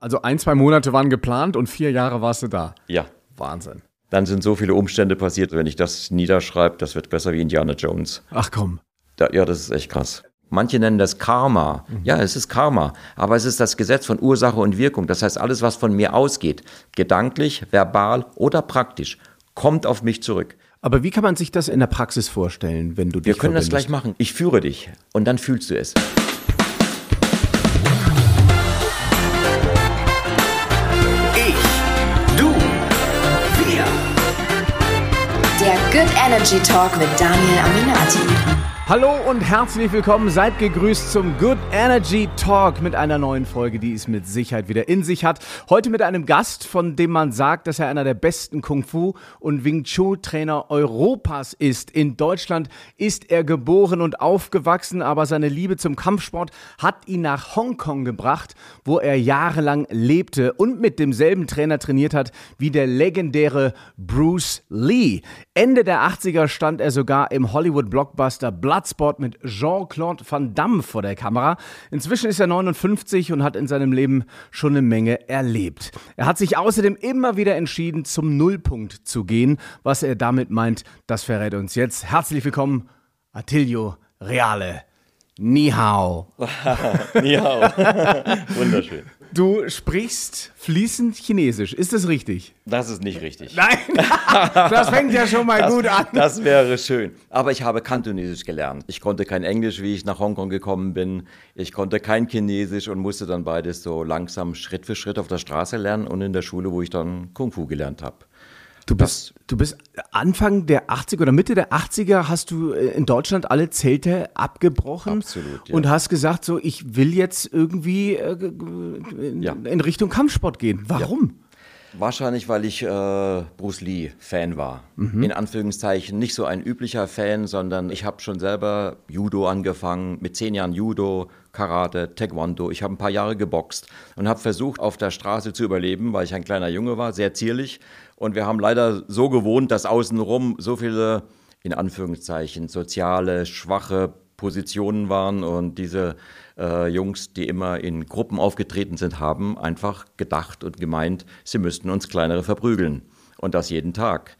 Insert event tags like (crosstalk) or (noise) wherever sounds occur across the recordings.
Also ein, zwei Monate waren geplant und vier Jahre warst du da. Ja. Wahnsinn. Dann sind so viele Umstände passiert, wenn ich das niederschreibe, das wird besser wie Indiana Jones. Ach komm. Da, ja, das ist echt krass. Manche nennen das Karma. Ja, es ist Karma. Aber es ist das Gesetz von Ursache und Wirkung. Das heißt, alles, was von mir ausgeht, gedanklich, verbal oder praktisch, kommt auf mich zurück. Aber wie kann man sich das in der Praxis vorstellen, wenn du dich Wir können das verbindest? gleich machen. Ich führe dich und dann fühlst du es. Energy Talk mit Daniel Aminati. Hallo und herzlich willkommen, seid gegrüßt zum Good Energy Talk mit einer neuen Folge, die es mit Sicherheit wieder in sich hat. Heute mit einem Gast, von dem man sagt, dass er einer der besten Kung Fu und Wing Chun Trainer Europas ist. In Deutschland ist er geboren und aufgewachsen, aber seine Liebe zum Kampfsport hat ihn nach Hongkong gebracht, wo er jahrelang lebte und mit demselben Trainer trainiert hat wie der legendäre Bruce Lee. Ende der 80er stand er sogar im Hollywood-Blockbuster Bloodsport mit Jean-Claude Van Damme vor der Kamera. Inzwischen ist er 59 und hat in seinem Leben schon eine Menge erlebt. Er hat sich außerdem immer wieder entschieden, zum Nullpunkt zu gehen. Was er damit meint, das verrät uns jetzt. Herzlich willkommen, Attilio Reale. Ni hao. (laughs) Ja, (laughs) wunderschön. Du sprichst fließend Chinesisch. Ist das richtig? Das ist nicht richtig. Nein, (laughs) das fängt ja schon mal Das, gut an. das wäre schön. Aber ich habe Kantonesisch gelernt. Ich konnte kein Englisch, wie ich nach Hongkong gekommen bin. Ich konnte kein Chinesisch und musste dann beides so langsam Schritt für Schritt auf der Straße lernen und in der Schule, wo ich dann Kung Fu gelernt habe. Du bist, du bist Anfang der 80er oder Mitte der 80er hast du äh, in Deutschland alle Zelte abgebrochen Absolut, ja. und hast gesagt, so ich will jetzt irgendwie äh, in, Ja. in Richtung Kampfsport gehen. Warum? Wahrscheinlich, weil ich äh, Bruce Lee-Fan war. In Anführungszeichen nicht so ein üblicher Fan, sondern ich habe schon selber Judo angefangen, mit zehn Jahren Judo, Karate, Taekwondo. Ich habe ein paar Jahre geboxt und habe versucht, auf der Straße zu überleben, weil ich ein kleiner Junge war, sehr zierlich. Und wir haben leider so gewohnt, dass außenrum so viele, in Anführungszeichen, soziale, schwache Positionen waren und diese äh, Jungs, die immer in Gruppen aufgetreten sind, haben einfach gedacht und gemeint, sie müssten uns kleinere verprügeln. Und das jeden Tag.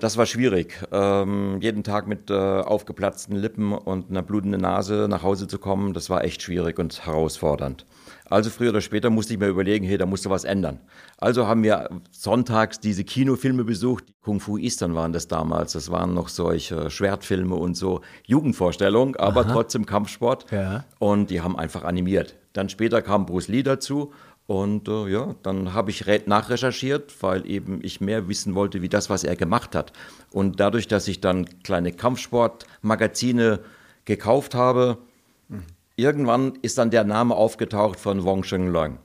Das war schwierig, ähm, jeden Tag mit äh, aufgeplatzten Lippen und einer blutenden Nase nach Hause zu kommen. Das war echt schwierig und herausfordernd. Also früher oder später musste ich mir überlegen, hey, da musst du was ändern. Also haben wir sonntags diese Kinofilme besucht. Kung Fu Eastern waren das damals. Das waren noch solche Schwertfilme und so Jugendvorstellung, aber trotzdem Kampfsport. Ja. Und die haben einfach animiert. Dann später kam Bruce Lee dazu. Und äh, ja, dann habe ich re- nachrecherchiert, weil eben ich mehr wissen wollte, wie das, was er gemacht hat. Und dadurch, dass ich dann kleine Kampfsportmagazine gekauft habe, irgendwann ist dann der Name aufgetaucht von Wong Sheng Leung.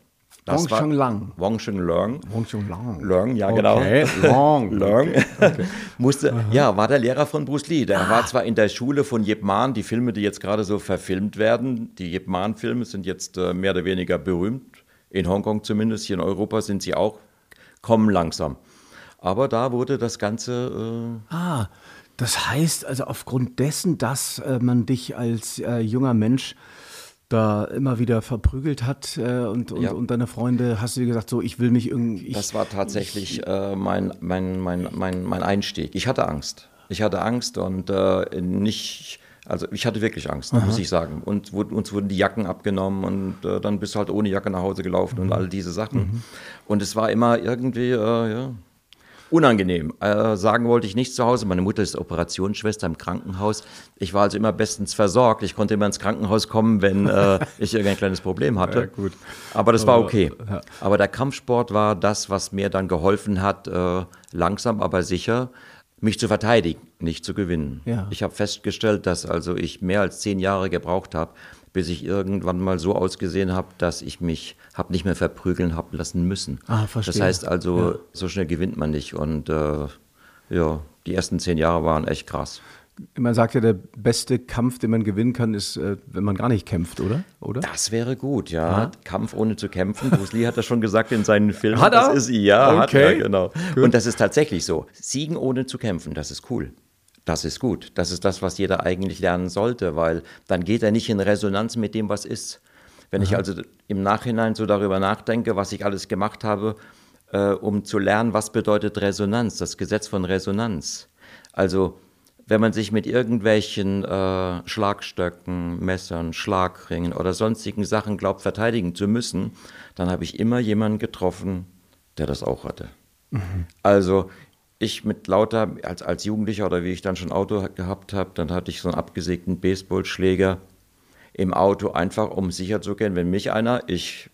Wong Sheng Lang. Wong Sheng Leung. Wong Chun Lang. Leung, ja genau. Okay, Long. (laughs) Leung. (laughs) Musste, ja, war der Lehrer von Bruce Lee. Der war zwar in der Schule von Yip Man, die Filme, die jetzt gerade so verfilmt werden, die Yip Man-Filme sind jetzt äh, mehr oder weniger berühmt. In Hongkong zumindest, hier in Europa sind sie auch, kommen langsam. Aber da wurde das Ganze, Ah, das heißt also aufgrund dessen, dass äh, man dich als äh, junger Mensch da immer wieder verprügelt hat äh, und, und, Ja. und deine Freunde, hast du dir gesagt, so ich will mich irgendwie. Ich, das war tatsächlich äh, mein, mein, mein, mein, mein Einstieg. Ich hatte Angst. Ich hatte Angst und äh, nicht, also ich hatte wirklich Angst, muss ich sagen. Und uns wurden die Jacken abgenommen und äh, dann bist du halt ohne Jacke nach Hause gelaufen und all diese Sachen. Und es war immer irgendwie, äh, ja, unangenehm. Äh, sagen wollte ich nicht zu Hause. Meine Mutter ist Operationsschwester im Krankenhaus. Ich war also immer bestens versorgt. Ich konnte immer ins Krankenhaus kommen, wenn äh, (laughs) ich irgendein kleines Problem hatte. Ja, gut. Aber das war okay. Aber der Kampfsport war das, was mir dann geholfen hat, äh, langsam aber sicher mich zu verteidigen, nicht zu gewinnen. Ja. Ich habe festgestellt, dass also ich mehr als zehn Jahre gebraucht habe, bis ich irgendwann mal so ausgesehen habe, dass ich mich habe nicht mehr verprügeln haben lassen müssen. Ah, verstehe. Das heißt also, Ja. so schnell gewinnt man nicht. Und äh, ja, die ersten zehn Jahre waren echt krass. man sagt ja, der beste Kampf, den man gewinnen kann, ist, äh, wenn man gar nicht kämpft, oder? oder? Das wäre gut, ja. Kampf ohne zu kämpfen. Bruce Lee hat das schon gesagt in seinen Filmen. Hat er? Das ist ja, hat Okay. er, genau. Und das ist tatsächlich so. Siegen ohne zu kämpfen, das ist cool. Das ist gut. Das ist das, was jeder eigentlich lernen sollte, weil dann geht er nicht in Resonanz mit dem, was ist. Wenn ich also im Nachhinein so darüber nachdenke, was ich alles gemacht habe, äh, um zu lernen, was bedeutet Resonanz, das Gesetz von Resonanz. Also wenn man sich mit irgendwelchen äh, Schlagstöcken, Messern, Schlagringen oder sonstigen Sachen glaubt, verteidigen zu müssen, dann habe ich immer jemanden getroffen, der das auch hatte. Mhm. Also ich mit lauter, als, als Jugendlicher oder wie ich dann schon Auto gehabt habe, dann hatte ich so einen abgesägten Baseballschläger im Auto, einfach um sicher zu gehen, wenn mich einer, ich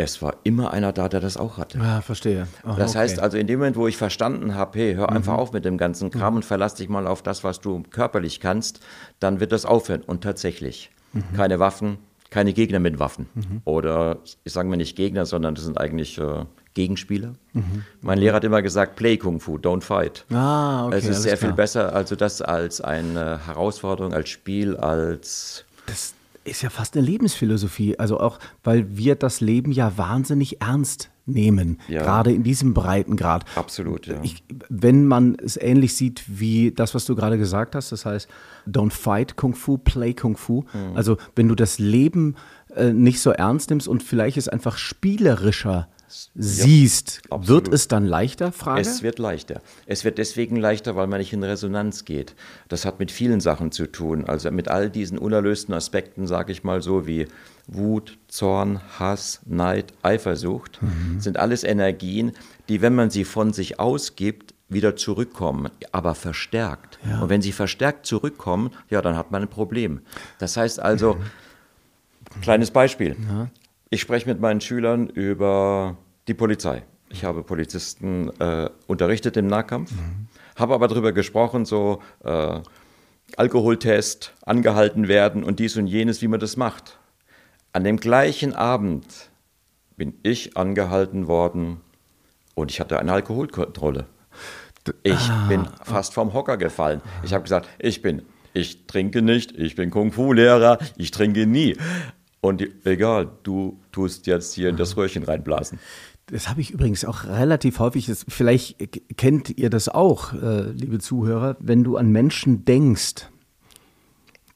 es war immer einer da, der das auch hatte. Ja, verstehe. Oh, das okay. heißt also, in dem Moment, wo ich verstanden habe, hey, hör einfach mhm. auf mit dem ganzen Kram mhm. und verlass dich mal auf das, was du körperlich kannst, dann wird das aufhören. Und tatsächlich, mhm. keine Waffen, keine Gegner mit Waffen. Mhm. Oder ich sage mir nicht Gegner, sondern das sind eigentlich äh, Gegenspieler. Mhm. Mein Lehrer hat immer gesagt, play Kung Fu, don't fight. Ah, okay, es ist sehr klar. viel besser, also das als eine Herausforderung, als Spiel, als... Das, ist ja fast eine Lebensphilosophie. Also auch, weil wir das Leben ja wahnsinnig ernst nehmen, ja. gerade in diesem Breitengrad. Absolut, ja. Ich, wenn man es ähnlich sieht wie das, was du gerade gesagt hast, das heißt, don't fight Kung Fu, play Kung Fu. Mhm. Also wenn du das Leben äh, nicht so ernst nimmst und vielleicht es einfach spielerischer siehst, ja, wird es dann leichter? Frage? Es wird leichter. Es wird deswegen leichter, weil man nicht in Resonanz geht. Das hat mit vielen Sachen zu tun. Also mit all diesen unerlösten Aspekten, sage ich mal so, wie Wut, Zorn, Hass, Neid, Eifersucht, mhm. sind alles Energien, die, wenn man sie von sich ausgibt, wieder zurückkommen, aber verstärkt. Ja. Und wenn sie verstärkt zurückkommen, ja, dann hat man ein Problem. Das heißt also, mhm. kleines Beispiel. Ja. Ich spreche mit meinen Schülern über die Polizei. Ich habe Polizisten äh, unterrichtet im Nahkampf, mhm. habe aber darüber gesprochen, so äh, Alkoholtest, angehalten werden und dies und jenes, wie man das macht. An dem gleichen Abend bin ich angehalten worden und ich hatte eine Alkoholkontrolle. Ich ah, bin fast vom Hocker gefallen. Ich habe gesagt, ich bin, ich trinke nicht, ich bin Kung-Fu-Lehrer, ich trinke nie. Und die, egal, du tust jetzt hier in das Röhrchen reinblasen. Das habe ich übrigens auch relativ häufig. Das, vielleicht kennt ihr das auch, äh, liebe Zuhörer, wenn du an Menschen denkst.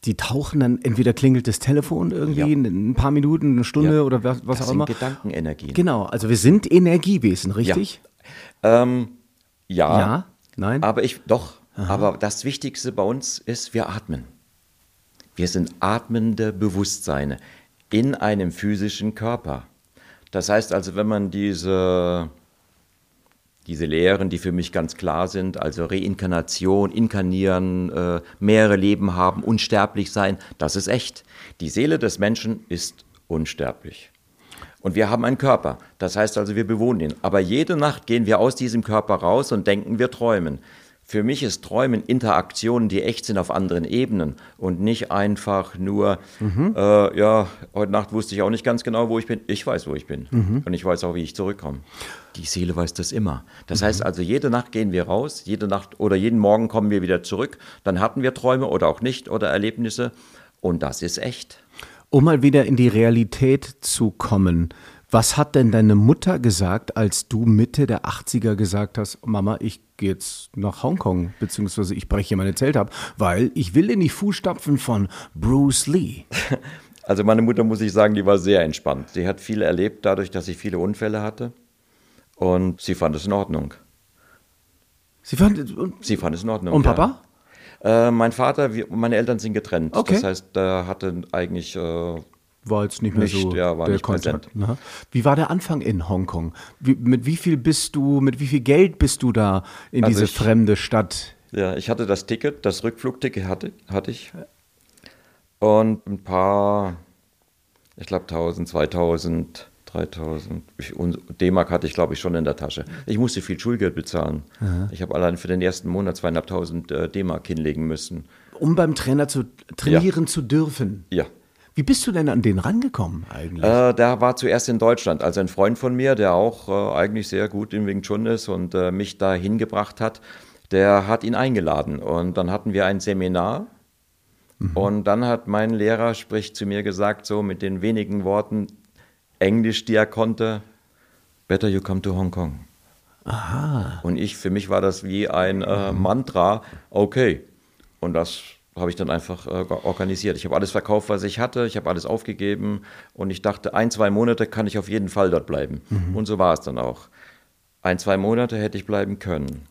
Die tauchen dann, entweder klingelt das Telefon irgendwie ja. in ein paar Minuten, eine Stunde ja. oder was, was das auch immer. Gedankenenergien. Genau, also wir sind Energiewesen, richtig? Ja. Ähm, ja. ja. Nein. Aber ich, doch. Aha. Aber das Wichtigste bei uns ist, wir atmen. Wir sind atmende Bewusstseine in einem physischen Körper. Das heißt also, wenn man diese, diese Lehren, die für mich ganz klar sind, also Reinkarnation, Inkarnieren, äh, mehrere Leben haben, unsterblich sein, das ist echt. Die Seele des Menschen ist unsterblich. Und wir haben einen Körper. Das heißt also, wir bewohnen ihn. Aber jede Nacht gehen wir aus diesem Körper raus und denken, wir träumen. Für mich ist Träumen Interaktionen, die echt sind auf anderen Ebenen und nicht einfach nur, mhm. äh, ja, heute Nacht wusste ich auch nicht ganz genau, wo ich bin. Ich weiß, wo ich bin. Mhm. Und ich weiß auch, wie ich zurückkomme. Die Seele weiß das immer. Das mhm. heißt also, jede Nacht gehen wir raus, jede Nacht oder jeden Morgen kommen wir wieder zurück. Dann hatten wir Träume oder auch nicht oder Erlebnisse. Und das ist echt. Um mal wieder in die Realität zu kommen. Was hat denn deine Mutter gesagt, als du Mitte der 80er gesagt hast, Mama, ich gehe jetzt nach Hongkong, beziehungsweise ich breche meine Zelte ab, weil ich will in die Fußstapfen von Bruce Lee? (laughs) Also meine Mutter, muss ich sagen, die war sehr entspannt. Sie hat viel erlebt dadurch, dass sie viele Unfälle hatte und sie fand es in Ordnung. Sie fand, sie fand es in Ordnung. Und Papa? Ja. Äh, mein Vater, wir, meine Eltern sind getrennt. Okay. Das heißt, er hatte eigentlich äh, war jetzt nicht mehr nicht, so ja, war der Kontakt. Wie war der Anfang in Hongkong? Wie, mit wie viel bist du, mit wie viel Geld bist du da in also diese ich, fremde Stadt? Ja, ich hatte das Ticket, das Rückflugticket hatte, hatte ich. Und ein paar, ich glaube 1000, 2000, 3000 D-Mark hatte ich, glaube ich, schon in der Tasche. Ich musste viel Schulgeld bezahlen. Aha. Ich habe allein für den ersten Monat zweieinhalbtausend äh, D-Mark hinlegen müssen. Um beim Trainer zu trainieren ja. zu dürfen? Ja. Wie bist du denn an den rangekommen eigentlich? Äh, der war zuerst in Deutschland. Also ein Freund von mir, der auch äh, eigentlich sehr gut im Wing Chun ist und äh, mich da hingebracht hat, der hat ihn eingeladen. Und dann hatten wir ein Seminar. Mhm. Und dann hat mein Lehrer, sprich zu mir gesagt, so mit den wenigen Worten Englisch, die er konnte, better you come to Hong Kong. Aha. Und ich, für mich war das wie ein äh, Mantra, okay. Und das habe ich dann einfach äh, organisiert. Ich habe alles verkauft, was ich hatte, ich habe alles aufgegeben und ich dachte, ein, zwei Monate kann ich auf jeden Fall dort bleiben. Mhm. Und so war es dann auch. Ein, zwei Monate hätte ich bleiben können.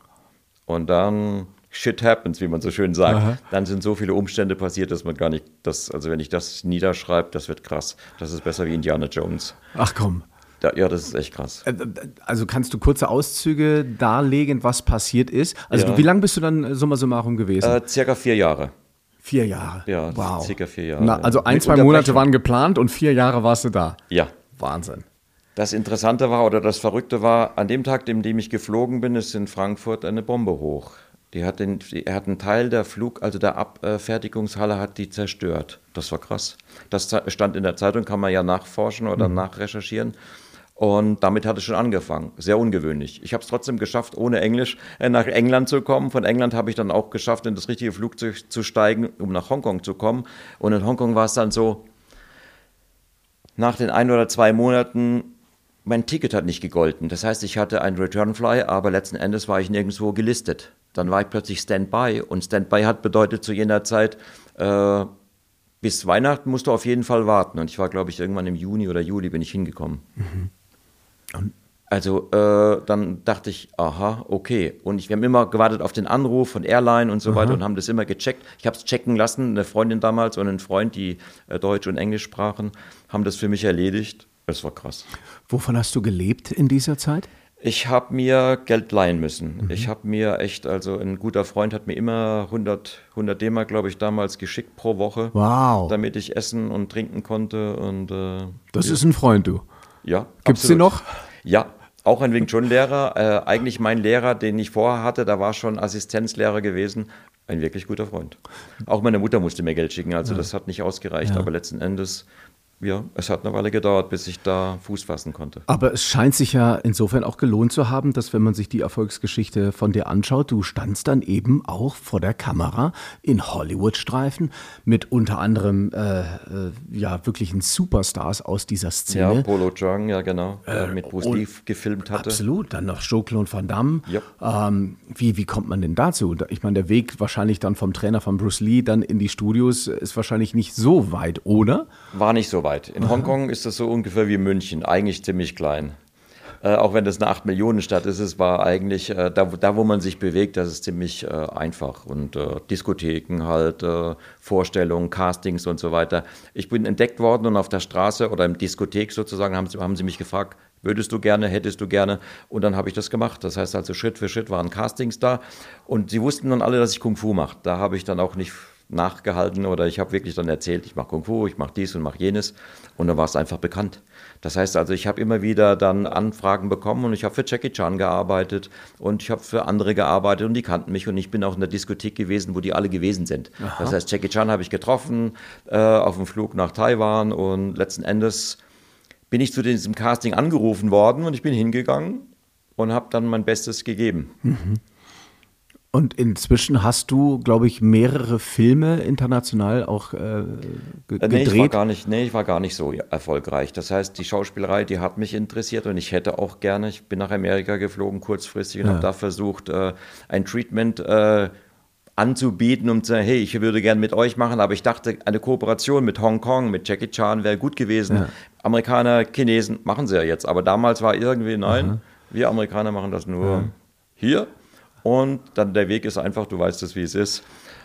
Und dann shit happens, wie man so schön sagt. Aha. Dann sind so viele Umstände passiert, dass man gar nicht, das, also wenn ich das niederschreibe, das wird krass. Das ist besser wie Indiana Jones. Ach komm. Ja, ja, das ist echt krass. Äh, also kannst du kurze Auszüge darlegen, was passiert ist? Also ja. wie lange bist du dann summa summarum gewesen? Äh, circa vier Jahre. Vier Jahre. Ja, wow. circa vier Jahre. Na, also ein, zwei Monate waren geplant und vier Jahre warst du da. Ja. Wahnsinn. Das Interessante war oder das Verrückte war, an dem Tag, in dem ich geflogen bin, ist in Frankfurt eine Bombe hoch. Die hat den, die, er hat einen Teil der Flug, also der Abfertigungshalle, hat die zerstört. Das war krass. Das stand in der Zeitung, kann man ja nachforschen oder mhm. nachrecherchieren. Und damit hat es schon angefangen. Sehr ungewöhnlich. Ich habe es trotzdem geschafft, ohne Englisch äh, nach England zu kommen. Von England habe ich dann auch geschafft, in das richtige Flugzeug zu steigen, um nach Hongkong zu kommen. Und in Hongkong war es dann so, nach den ein oder zwei Monaten, mein Ticket hat nicht gegolten. Das heißt, ich hatte einen Return Fly, aber letzten Endes war ich nirgendwo gelistet. Dann war ich plötzlich Standby. Und Standby hat bedeutet zu jener Zeit, äh, bis Weihnachten musst du auf jeden Fall warten. Und ich war, glaube ich, irgendwann im Juni oder Juli bin ich hingekommen. Mhm. Und also äh, dann dachte ich, aha, okay. Und ich, wir haben immer gewartet auf den Anruf von Airline und so aha. weiter und haben das immer gecheckt. Ich habe es checken lassen, eine Freundin damals und ein Freund, die äh, Deutsch und Englisch sprachen, haben das für mich erledigt. Es war krass. Wovon hast du gelebt in dieser Zeit? Ich habe mir Geld leihen müssen. Mhm. Ich habe mir echt, also ein guter Freund hat mir immer 100, 100 D-Mark, glaube ich, damals geschickt pro Woche. Wow. Damit ich essen und trinken konnte. Und, äh, das ist ein Freund, du. Ja. Gibt es den noch? Ja, auch ein Wing Chun-Lehrer. Äh, eigentlich mein Lehrer, den ich vorher hatte, da war schon Assistenzlehrer gewesen. Ein wirklich guter Freund. Auch meine Mutter musste mir Geld schicken, also ja. das hat nicht ausgereicht. Ja. Aber letzten Endes ja, es hat eine Weile gedauert, bis ich da Fuß fassen konnte. Aber es scheint sich ja insofern auch gelohnt zu haben, dass wenn man sich die Erfolgsgeschichte von dir anschaut, du standst dann eben auch vor der Kamera in Hollywood-Streifen mit unter anderem äh, äh, ja wirklichen Superstars aus dieser Szene. Ja, Polo Jong, ja genau, äh, mit Bruce Lee gefilmt hatte. Absolut, dann noch Jean-Claude Van Damme. Ja. Ähm, wie, wie kommt man denn dazu? Ich meine, der Weg wahrscheinlich dann vom Trainer von Bruce Lee dann in die Studios ist wahrscheinlich nicht so weit, oder? War nicht so weit weit. In. Hongkong ist das so ungefähr wie München, eigentlich ziemlich klein. Äh, auch wenn das eine 8-Millionen-Stadt ist, es war eigentlich, äh, da, da, wo man sich bewegt, das ist ziemlich äh, einfach. Und äh, Diskotheken halt, äh, Vorstellungen, Castings und so weiter. Ich bin entdeckt worden und auf der Straße oder im Diskothek sozusagen haben sie, haben sie mich gefragt, würdest du gerne, hättest du gerne? Und dann habe ich das gemacht. Das heißt also Schritt für Schritt waren Castings da. Und sie wussten dann alle, dass ich Kung Fu mache. Da habe ich dann auch nicht nachgehalten oder ich habe wirklich dann erzählt, ich mache Kung Fu, ich mache dies und mache jenes und dann war es einfach bekannt. Das heißt also, ich habe immer wieder dann Anfragen bekommen und ich habe für Jackie Chan gearbeitet und ich habe für andere gearbeitet und die kannten mich und ich bin auch in der Diskothek gewesen, wo die alle gewesen sind. Aha. Das heißt, Jackie Chan habe ich getroffen äh, auf dem Flug nach Taiwan und letzten Endes bin ich zu diesem Casting angerufen worden und ich bin hingegangen und habe dann mein Bestes gegeben. Mhm. Und inzwischen hast du, glaube ich, mehrere Filme international auch äh, gedreht. Nee, ich war gar nicht, nee, ich war gar nicht so erfolgreich. Das heißt, die Schauspielerei, die hat mich interessiert und ich hätte auch gerne, ich bin nach Amerika geflogen kurzfristig und ja. habe da versucht, äh, ein Treatment äh, anzubieten, um zu sagen, hey, ich würde gerne mit euch machen, aber ich dachte, eine Kooperation mit Hongkong, mit Jackie Chan wäre gut gewesen. Ja. Amerikaner, Chinesen machen sie ja jetzt, aber damals war irgendwie, nein, Aha. wir Amerikaner machen das nur ja. hier und dann der Weg ist einfach, du weißt es, wie es ist.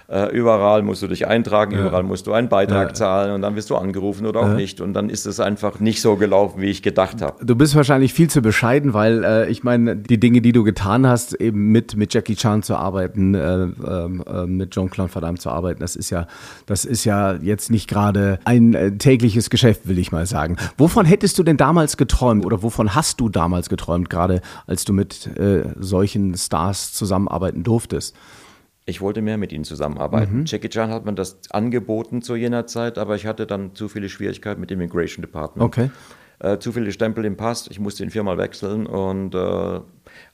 Äh, überall musst du dich eintragen, ja. überall musst du einen Beitrag ja. zahlen und dann wirst du angerufen oder auch ja. nicht. Und dann ist es einfach nicht so gelaufen, wie ich gedacht habe. Du bist wahrscheinlich viel zu bescheiden, weil äh, ich meine, die Dinge, die du getan hast, eben mit, mit Jackie Chan zu arbeiten, äh, ähm, äh mit Jean-Claude Van zu arbeiten, das ist ja, das ist ja jetzt nicht gerade ein äh, tägliches Geschäft, will ich mal sagen. Wovon hättest du denn damals geträumt oder wovon hast du damals geträumt, gerade als du mit äh, solchen Stars zusammenarbeiten durftest? Ich wollte mehr mit ihnen zusammenarbeiten. Mhm. Jackie Chan hat mir das angeboten zu jener Zeit, aber ich hatte dann zu viele Schwierigkeiten mit dem Immigration Department. Okay. Äh, zu viele Stempel im Pass. Ich musste ihn viermal wechseln und äh,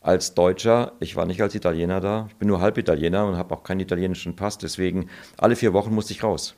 als Deutscher, ich war nicht als Italiener da, ich bin nur halb Italiener und habe auch keinen italienischen Pass, deswegen alle vier Wochen musste ich raus.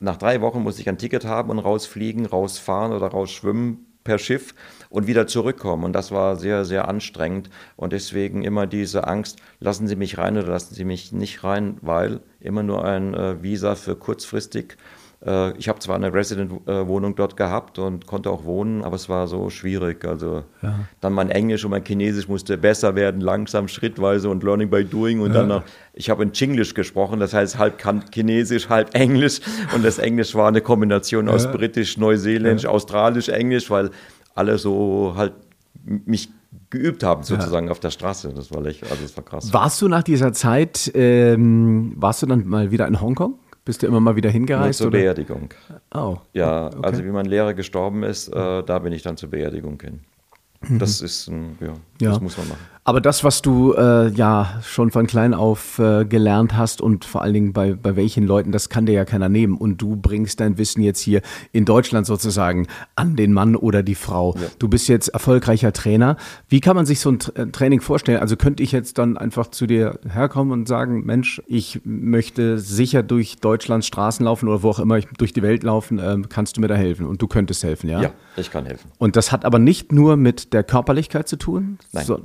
Nach drei Wochen musste ich ein Ticket haben und rausfliegen, rausfahren oder rausschwimmen per Schiff und wieder zurückkommen. Und das war sehr, sehr anstrengend. Und deswegen immer diese Angst, lassen Sie mich rein oder lassen Sie mich nicht rein, weil immer nur ein äh, Visa für kurzfristig äh, ich habe zwar eine Resident-Wohnung dort gehabt und konnte auch wohnen, aber es war so schwierig. Also ja. dann mein Englisch und mein Chinesisch musste besser werden, langsam, schrittweise und Learning by Doing. Und ja. dann noch, ich habe in Chinglish gesprochen, das heißt halb Chinesisch, halb Englisch. Und das Englisch war eine Kombination aus ja. Britisch, Neuseeländisch, Australisch, Englisch, weil alle so halt mich geübt haben, sozusagen ja. auf der Straße. Das war, also das war krass. Warst du nach dieser Zeit, ähm, warst du dann mal wieder in Hongkong? Bist du immer mal wieder hingereist? Nur zur oder? Beerdigung. Oh. Ja, okay. also wie mein Lehrer gestorben ist, äh, da bin ich dann zur Beerdigung hin. Mhm. Das ist, ein, ja, ja, das muss man machen. Aber das, was du äh, ja schon von klein auf äh, gelernt hast und vor allen Dingen bei, bei welchen Leuten, das kann dir ja keiner nehmen. Und du bringst dein Wissen jetzt hier in Deutschland sozusagen an den Mann oder die Frau. Ja. Du bist jetzt erfolgreicher Trainer. Wie kann man sich so ein äh, Training vorstellen? Also könnte ich jetzt dann einfach zu dir herkommen und sagen, Mensch, ich möchte sicher durch Deutschlands Straßen laufen oder wo auch immer ich durch die Welt laufen, äh, kannst du mir da helfen? Und du könntest helfen, ja? Ja, ich kann helfen. Und das hat aber nicht nur mit der Körperlichkeit zu tun, Nein. So,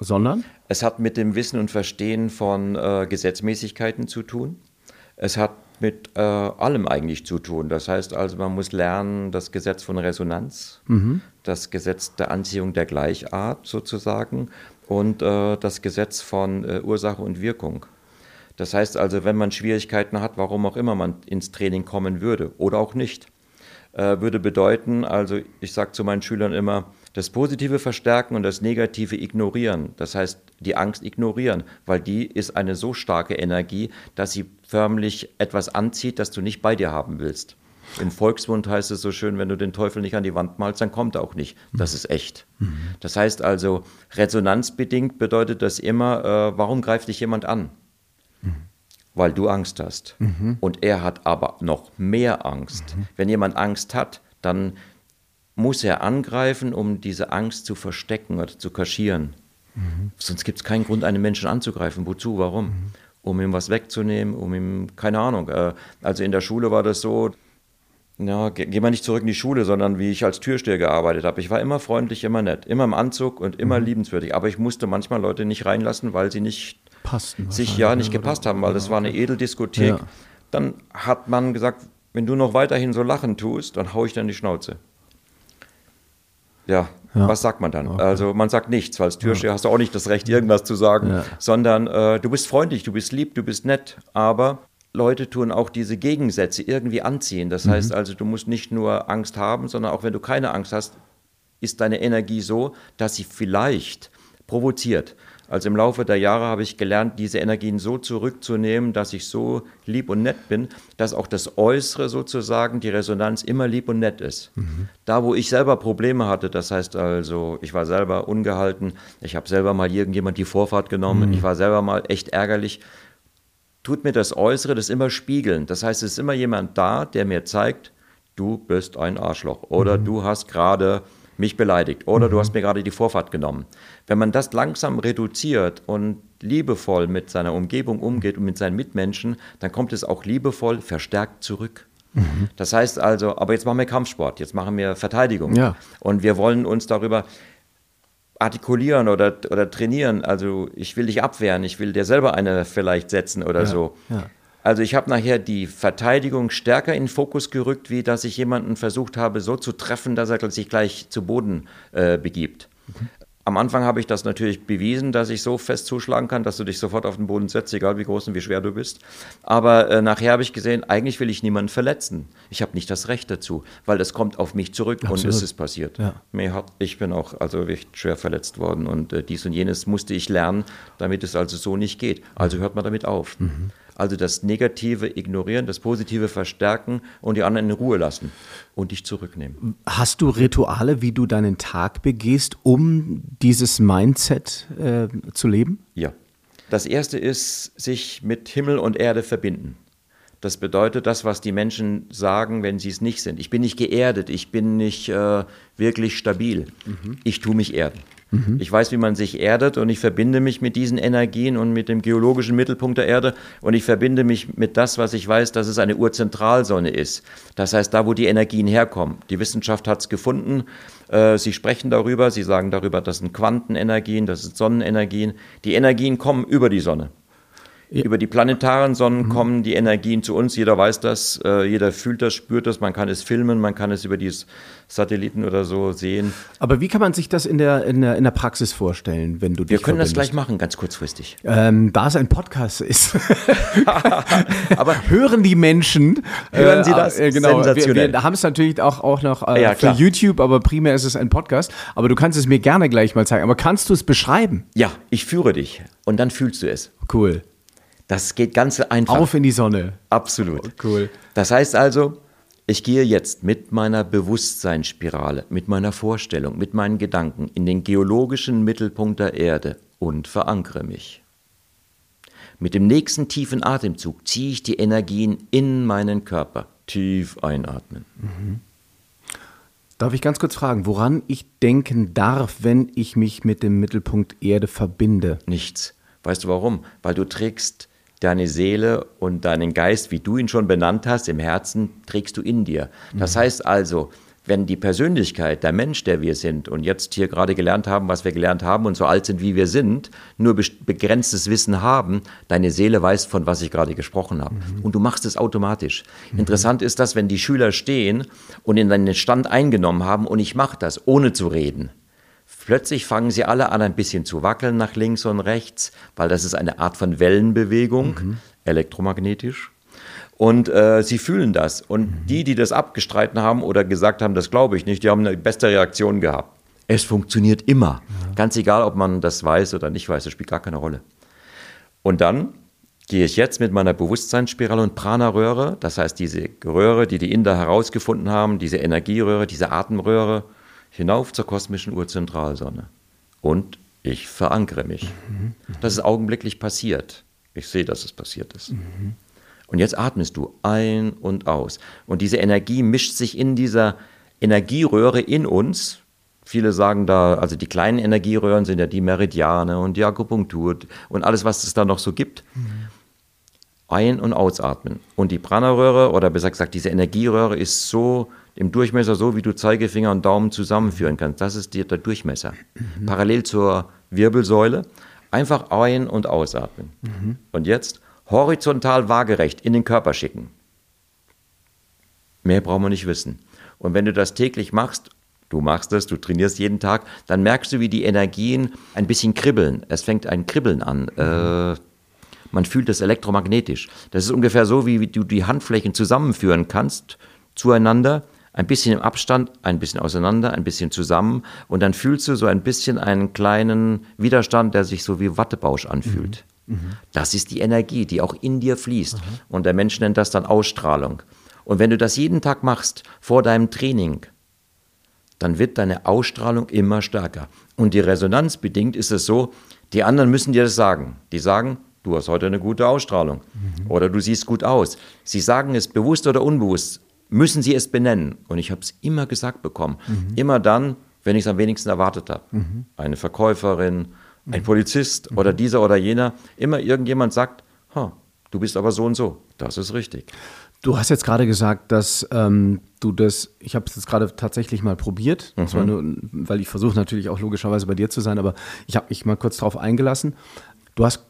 sondern? Es hat mit dem Wissen und Verstehen von äh, Gesetzmäßigkeiten zu tun. Es hat mit äh, allem eigentlich zu tun. Das heißt also, man muss lernen, das Gesetz von Resonanz, mhm. das Gesetz der Anziehung der Gleichart sozusagen und äh, das Gesetz von äh, Ursache und Wirkung. Das heißt also, wenn man Schwierigkeiten hat, warum auch immer man ins Training kommen würde oder auch nicht, äh, würde bedeuten, also ich sage zu meinen Schülern immer, das Positive verstärken und das Negative ignorieren. Das heißt, die Angst ignorieren, weil die ist eine so starke Energie, dass sie förmlich etwas anzieht, das du nicht bei dir haben willst. Im Volksmund heißt es so schön, wenn du den Teufel nicht an die Wand malst, dann kommt er auch nicht. Das ist echt. Das heißt also, resonanzbedingt bedeutet das immer, äh, warum greift dich jemand an? Weil du Angst hast. Mhm. Und er hat aber noch mehr Angst. Mhm. Wenn jemand Angst hat, dann muss er angreifen, um diese Angst zu verstecken oder zu kaschieren. Mhm. Sonst gibt es keinen Grund, einen Menschen anzugreifen. Wozu? Warum? Mhm. Um ihm was wegzunehmen, um ihm, keine Ahnung. Äh, also in der Schule war das so, ja, geh, geh mal nicht zurück in die Schule, sondern wie ich als Türsteher gearbeitet habe. Ich war immer freundlich, immer nett, immer im Anzug und immer mhm. liebenswürdig. Aber ich musste manchmal Leute nicht reinlassen, weil sie nicht Passten sich ja nicht gepasst haben, weil das war eine Edeldiskothek. Ja. Dann hat man gesagt, wenn du noch weiterhin so lachen tust, dann hau ich dir in die Schnauze. Ja, ja. was sagt man dann? Okay. Also man sagt nichts, weil als Türsteher ja. hast du auch nicht das Recht, irgendwas zu sagen, ja. sondern äh, du bist freundlich, du bist lieb, du bist nett, aber Leute tun auch diese Gegensätze irgendwie anziehen. Das mhm. heißt also, du musst nicht nur Angst haben, sondern auch wenn du keine Angst hast, ist deine Energie so, dass sie vielleicht provoziert. Also im Laufe der Jahre habe ich gelernt, diese Energien so zurückzunehmen, dass ich so lieb und nett bin, dass auch das Äußere sozusagen, die Resonanz immer lieb und nett ist. Mhm. Da, wo ich selber Probleme hatte, das heißt also, ich war selber ungehalten, ich habe selber mal irgendjemand die Vorfahrt genommen, mhm. ich war selber mal echt ärgerlich, tut mir das Äußere das immer spiegeln. Das heißt, es ist immer jemand da, der mir zeigt, du bist ein Arschloch oder mhm. du hast gerade mich beleidigt oder mhm. du hast mir gerade die Vorfahrt genommen. Wenn man das langsam reduziert und liebevoll mit seiner Umgebung umgeht und mit seinen Mitmenschen, dann kommt es auch liebevoll verstärkt zurück. Mhm. Das heißt also, aber jetzt machen wir Kampfsport, jetzt machen wir Verteidigung. Ja. Und wir wollen uns darüber artikulieren oder, oder trainieren. Also ich will dich abwehren, ich will dir selber eine vielleicht setzen oder ja. so. Ja. Also ich habe nachher die Verteidigung stärker in den Fokus gerückt, wie dass ich jemanden versucht habe, so zu treffen, dass er sich gleich zu Boden äh, begibt. Mhm. Am Anfang habe ich das natürlich bewiesen, dass ich so fest zuschlagen kann, dass du dich sofort auf den Boden setzt, egal wie groß und wie schwer du bist. Aber äh, nachher habe ich gesehen, eigentlich will ich niemanden verletzen. Ich habe nicht das Recht dazu, weil das kommt auf mich zurück Absolut. und es ist passiert. Ja. Ich bin auch also echt schwer verletzt worden und äh, dies und jenes musste ich lernen, damit es also so nicht geht. Also hört man damit auf. Mhm. Also das Negative ignorieren, das Positive verstärken und die anderen in Ruhe lassen und dich zurücknehmen. Hast du Rituale, wie du deinen Tag begehst, um dieses Mindset äh, zu leben? Ja. Das erste ist, sich mit Himmel und Erde verbinden. Das bedeutet das, was die Menschen sagen, wenn sie es nicht sind. Ich bin nicht geerdet, ich bin nicht äh, wirklich stabil. Mhm. Ich tue mich erden. Ich weiß, wie man sich erdet und ich verbinde mich mit diesen Energien und mit dem geologischen Mittelpunkt der Erde und ich verbinde mich mit das, was ich weiß, dass es eine Urzentralsonne ist. Das heißt, da, wo die Energien herkommen. Die Wissenschaft hat es gefunden. Äh, sie sprechen darüber, sie sagen darüber, das sind Quantenenergien, das sind Sonnenenergien. Die Energien kommen über die Sonne. Ja. Über die planetaren Sonnen mhm. kommen die Energien zu uns. Jeder weiß das, äh, jeder fühlt das, spürt das. Man kann es filmen, man kann es über die Satelliten oder so sehen. Aber wie kann man sich das in der, in der, in der Praxis vorstellen, wenn du dich Wir können verbindest? das gleich machen, ganz kurzfristig. Ähm, da es ein Podcast ist. (laughs) Aber hören die Menschen. Hören sie das? Äh, genau. Wir, wir haben es natürlich auch, auch noch äh, ja, für YouTube, aber primär ist es ein Podcast. Aber du kannst es mir gerne gleich mal zeigen. Aber kannst du es beschreiben? Ja, ich führe dich und dann fühlst du es. Cool. Das geht ganz einfach. Auf in die Sonne. Absolut. Oh, cool. Das heißt also, ich gehe jetzt mit meiner Bewusstseinsspirale, mit meiner Vorstellung, mit meinen Gedanken in den geologischen Mittelpunkt der Erde und verankere mich. Mit dem nächsten tiefen Atemzug ziehe ich die Energien in meinen Körper. Tief einatmen. Mhm. Darf ich ganz kurz fragen, woran ich denken darf, wenn ich mich mit dem Mittelpunkt Erde verbinde? Nichts. Weißt du warum? Weil du trägst deine Seele und deinen Geist, wie du ihn schon benannt hast, im Herzen, trägst du in dir. Das mhm. heißt also, wenn die Persönlichkeit, der Mensch, der wir sind und jetzt hier gerade gelernt haben, was wir gelernt haben und so alt sind, wie wir sind, nur begrenztes Wissen haben, deine Seele weiß, von was ich gerade gesprochen habe. Mhm. Und du machst es automatisch. Mhm. Interessant ist das, wenn die Schüler stehen und in deinen Stand eingenommen haben und ich mache das, ohne zu reden. Plötzlich fangen sie alle an, ein bisschen zu wackeln nach links und rechts, weil das ist eine Art von Wellenbewegung, mhm. elektromagnetisch. Und äh, sie fühlen das. Und mhm. die, die das abgestreiten haben oder gesagt haben, das glaube ich nicht, die haben eine beste Reaktion gehabt. Es funktioniert immer. Ja. Ganz egal, ob man das weiß oder nicht weiß, das spielt gar keine Rolle. Und dann gehe ich jetzt mit meiner Bewusstseinsspirale und Prana-Röhre, das heißt diese Röhre, die die Inder herausgefunden haben, diese Energieröhre, diese Atemröhre, hinauf zur kosmischen Urzentralsonne. Und ich verankere mich. Mhm. Das ist augenblicklich passiert. Ich sehe, dass es passiert ist. Mhm. Und jetzt atmest du ein und aus. Und diese Energie mischt sich in dieser Energieröhre in uns. Viele sagen da, also die kleinen Energieröhren sind ja die Meridiane und die Akupunktur und alles, was es da noch so gibt. Mhm. Ein- und ausatmen. Und die Prana-Röhre, oder besser gesagt, diese Energieröhre ist so im Durchmesser so, wie du Zeigefinger und Daumen zusammenführen kannst. Das ist der Durchmesser. Mhm. Parallel zur Wirbelsäule. Einfach ein- und ausatmen. Mhm. Und jetzt horizontal waagerecht in den Körper schicken. Mehr brauchen wir nicht wissen. Und wenn du das täglich machst, du machst es, du trainierst jeden Tag, dann merkst du, wie die Energien ein bisschen kribbeln. Es fängt ein Kribbeln an. Mhm. Äh, man fühlt es elektromagnetisch. Das ist ungefähr so, wie du die Handflächen zusammenführen kannst zueinander ein bisschen im Abstand, ein bisschen auseinander, ein bisschen zusammen und dann fühlst du so ein bisschen einen kleinen Widerstand, der sich so wie Wattebausch anfühlt. Mhm. Mhm. Das ist die Energie, die auch in dir fließt. Mhm. Und der Mensch nennt das dann Ausstrahlung. Und wenn du das jeden Tag machst, vor deinem Training, dann wird deine Ausstrahlung immer stärker. Und die Resonanz bedingt ist es so, die anderen müssen dir das sagen. Die sagen, du hast heute eine gute Ausstrahlung mhm. oder du siehst gut aus. Sie sagen es bewusst oder unbewusst müssen Sie es benennen. Und ich habe es immer gesagt bekommen. Mhm. Immer dann, wenn ich es am wenigsten erwartet habe. Mhm. Eine Verkäuferin, ein Polizist mhm. oder dieser oder jener. Immer irgendjemand sagt, du bist aber so und so. Das ist richtig. Du hast jetzt gerade gesagt, dass ähm, du das, ich habe es jetzt gerade tatsächlich mal probiert, mhm. nur, weil ich versuche natürlich auch logischerweise bei dir zu sein, aber ich habe mich mal kurz darauf eingelassen. Du hast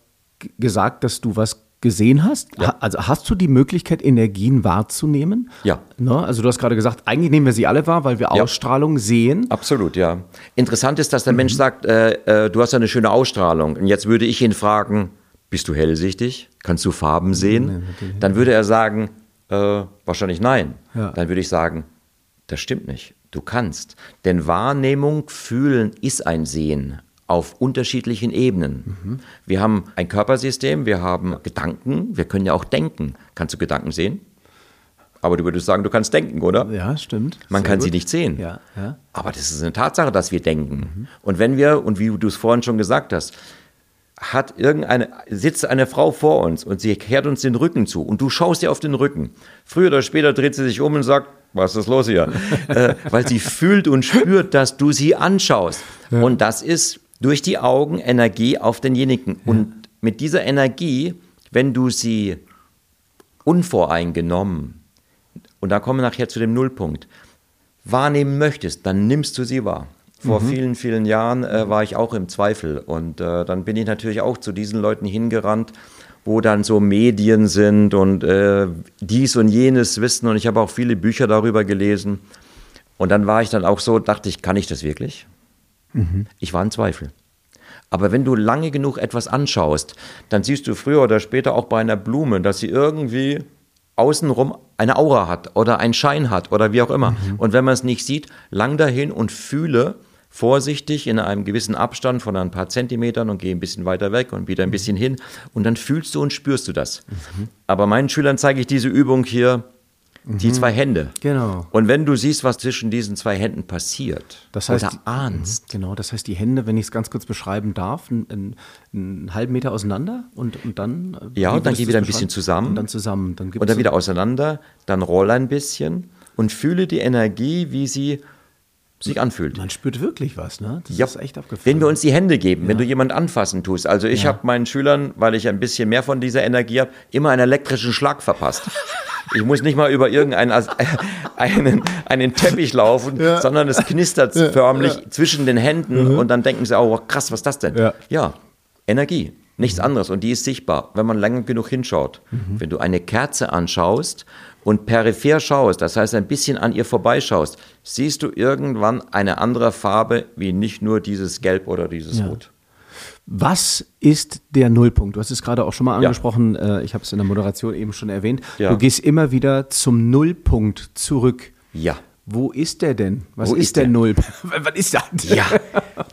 gesagt, dass du was gesehen hast? Ja. Also hast du die Möglichkeit, Energien wahrzunehmen? Ja. Ne? Also du hast gerade gesagt, eigentlich nehmen wir sie alle wahr, weil wir ja. Ausstrahlung sehen. Absolut, ja. Interessant ist, dass der mhm. Mensch sagt, äh, äh, du hast eine schöne Ausstrahlung. Und jetzt würde ich ihn fragen, bist du hellsichtig? Kannst du Farben sehen? Nee, Dann würde er sagen, äh, wahrscheinlich nein. Ja. Dann würde ich sagen, das stimmt nicht. Du kannst. Denn Wahrnehmung, Fühlen ist ein Sehen auf unterschiedlichen Ebenen. Mhm. Wir haben ein Körpersystem, wir haben Gedanken, wir können ja auch denken. Kannst du Gedanken sehen? Aber du würdest sagen, du kannst denken, oder? Ja, stimmt. Man Sehr kann gut. sie nicht sehen. Ja, ja. Aber das ist eine Tatsache, dass wir denken. Mhm. Und wenn wir, und wie du es vorhin schon gesagt hast, hat irgendeine, sitzt eine Frau vor uns und sie kehrt uns den Rücken zu und du schaust ihr auf den Rücken. Früher oder später dreht sie sich um und sagt, was ist los hier? (laughs) äh, weil sie fühlt und spürt, dass du sie anschaust. Ja. Und das ist durch die Augen Energie auf denjenigen. Ja. Und mit dieser Energie, wenn du sie unvoreingenommen, und da kommen wir nachher zu dem Nullpunkt, wahrnehmen möchtest, dann nimmst du sie wahr. Vor mhm. vielen, vielen Jahren äh, war ich auch im Zweifel und äh, dann bin ich natürlich auch zu diesen Leuten hingerannt, wo dann so Medien sind und äh, dies und jenes wissen und ich habe auch viele Bücher darüber gelesen. Und dann war ich dann auch so, dachte ich, kann ich das wirklich? Mhm. Ich war in Zweifel. Aber wenn du lange genug etwas anschaust, dann siehst du früher oder später auch bei einer Blume, dass sie irgendwie außenrum eine Aura hat oder einen Schein hat oder wie auch immer. Mhm. Und wenn man es nicht sieht, lang dahin und fühle vorsichtig in einem gewissen Abstand von ein paar Zentimetern und gehe ein bisschen weiter weg und wieder ein bisschen hin und dann fühlst du und spürst du das. Mhm. Aber meinen Schülern zeige ich diese Übung hier die mhm. zwei Hände. Genau. Und wenn du siehst, was zwischen diesen zwei Händen passiert, das heißt, oder ahnst. Mhm. Genau, das heißt, die Hände, wenn ich es ganz kurz beschreiben darf, einen, einen halben Meter auseinander und, und dann. Äh, ja, und dann geh wieder ein bisschen zusammen. Und dann zusammen. Dann und dann wieder auseinander, dann roll ein bisschen und fühle die Energie, wie sie sich anfühlt. Man spürt wirklich was, ne? Das ja. ist echt abgefahren. Wenn wir uns die Hände geben, ja. wenn du jemand anfassen tust. Also ich ja. habe meinen Schülern, weil ich ein bisschen mehr von dieser Energie habe, immer einen elektrischen Schlag verpasst. (laughs) Ich muss nicht mal über irgendeinen (laughs) einen, einen Teppich laufen, ja. sondern es knistert ja. förmlich ja. zwischen den Händen mhm. und dann denken sie, oh krass, was ist das denn? Ja, Energie, nichts anderes und die ist sichtbar, wenn man lange genug hinschaut. Mhm. Wenn du eine Kerze anschaust und peripher schaust, das heißt ein bisschen an ihr vorbeischaust, siehst du irgendwann eine andere Farbe wie nicht nur dieses Gelb oder dieses Rot. Was ist der Nullpunkt? Du hast es gerade auch schon mal angesprochen, ja. Äh, ich habe es in der Moderation eben schon erwähnt. Ja. Du gehst immer wieder zum Nullpunkt zurück. Ja. Wo ist der denn? Was Wo ist, ist der, der Null? (laughs) Was ist das? Ja,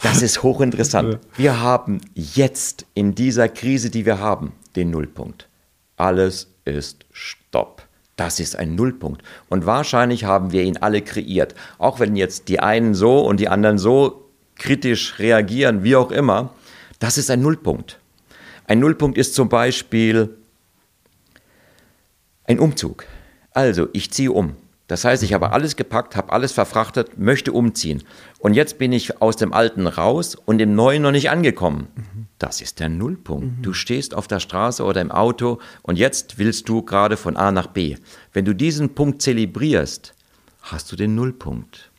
das ist hochinteressant. Wir haben jetzt in dieser Krise, die wir haben, den Nullpunkt. Alles ist Stopp. Das ist ein Nullpunkt. Und wahrscheinlich haben wir ihn alle kreiert. Auch wenn jetzt die einen so und die anderen so kritisch reagieren, wie auch immer. Das ist ein Nullpunkt. Ein Nullpunkt ist zum Beispiel ein Umzug. Also, ich ziehe um. Das heißt, ich habe alles gepackt, habe alles verfrachtet, möchte umziehen. Und jetzt bin ich aus dem Alten raus und im Neuen noch nicht angekommen. Das ist der Nullpunkt. Du stehst auf der Straße oder im Auto und jetzt willst du gerade von A nach B. Wenn du diesen Punkt zelebrierst, hast du den Nullpunkt.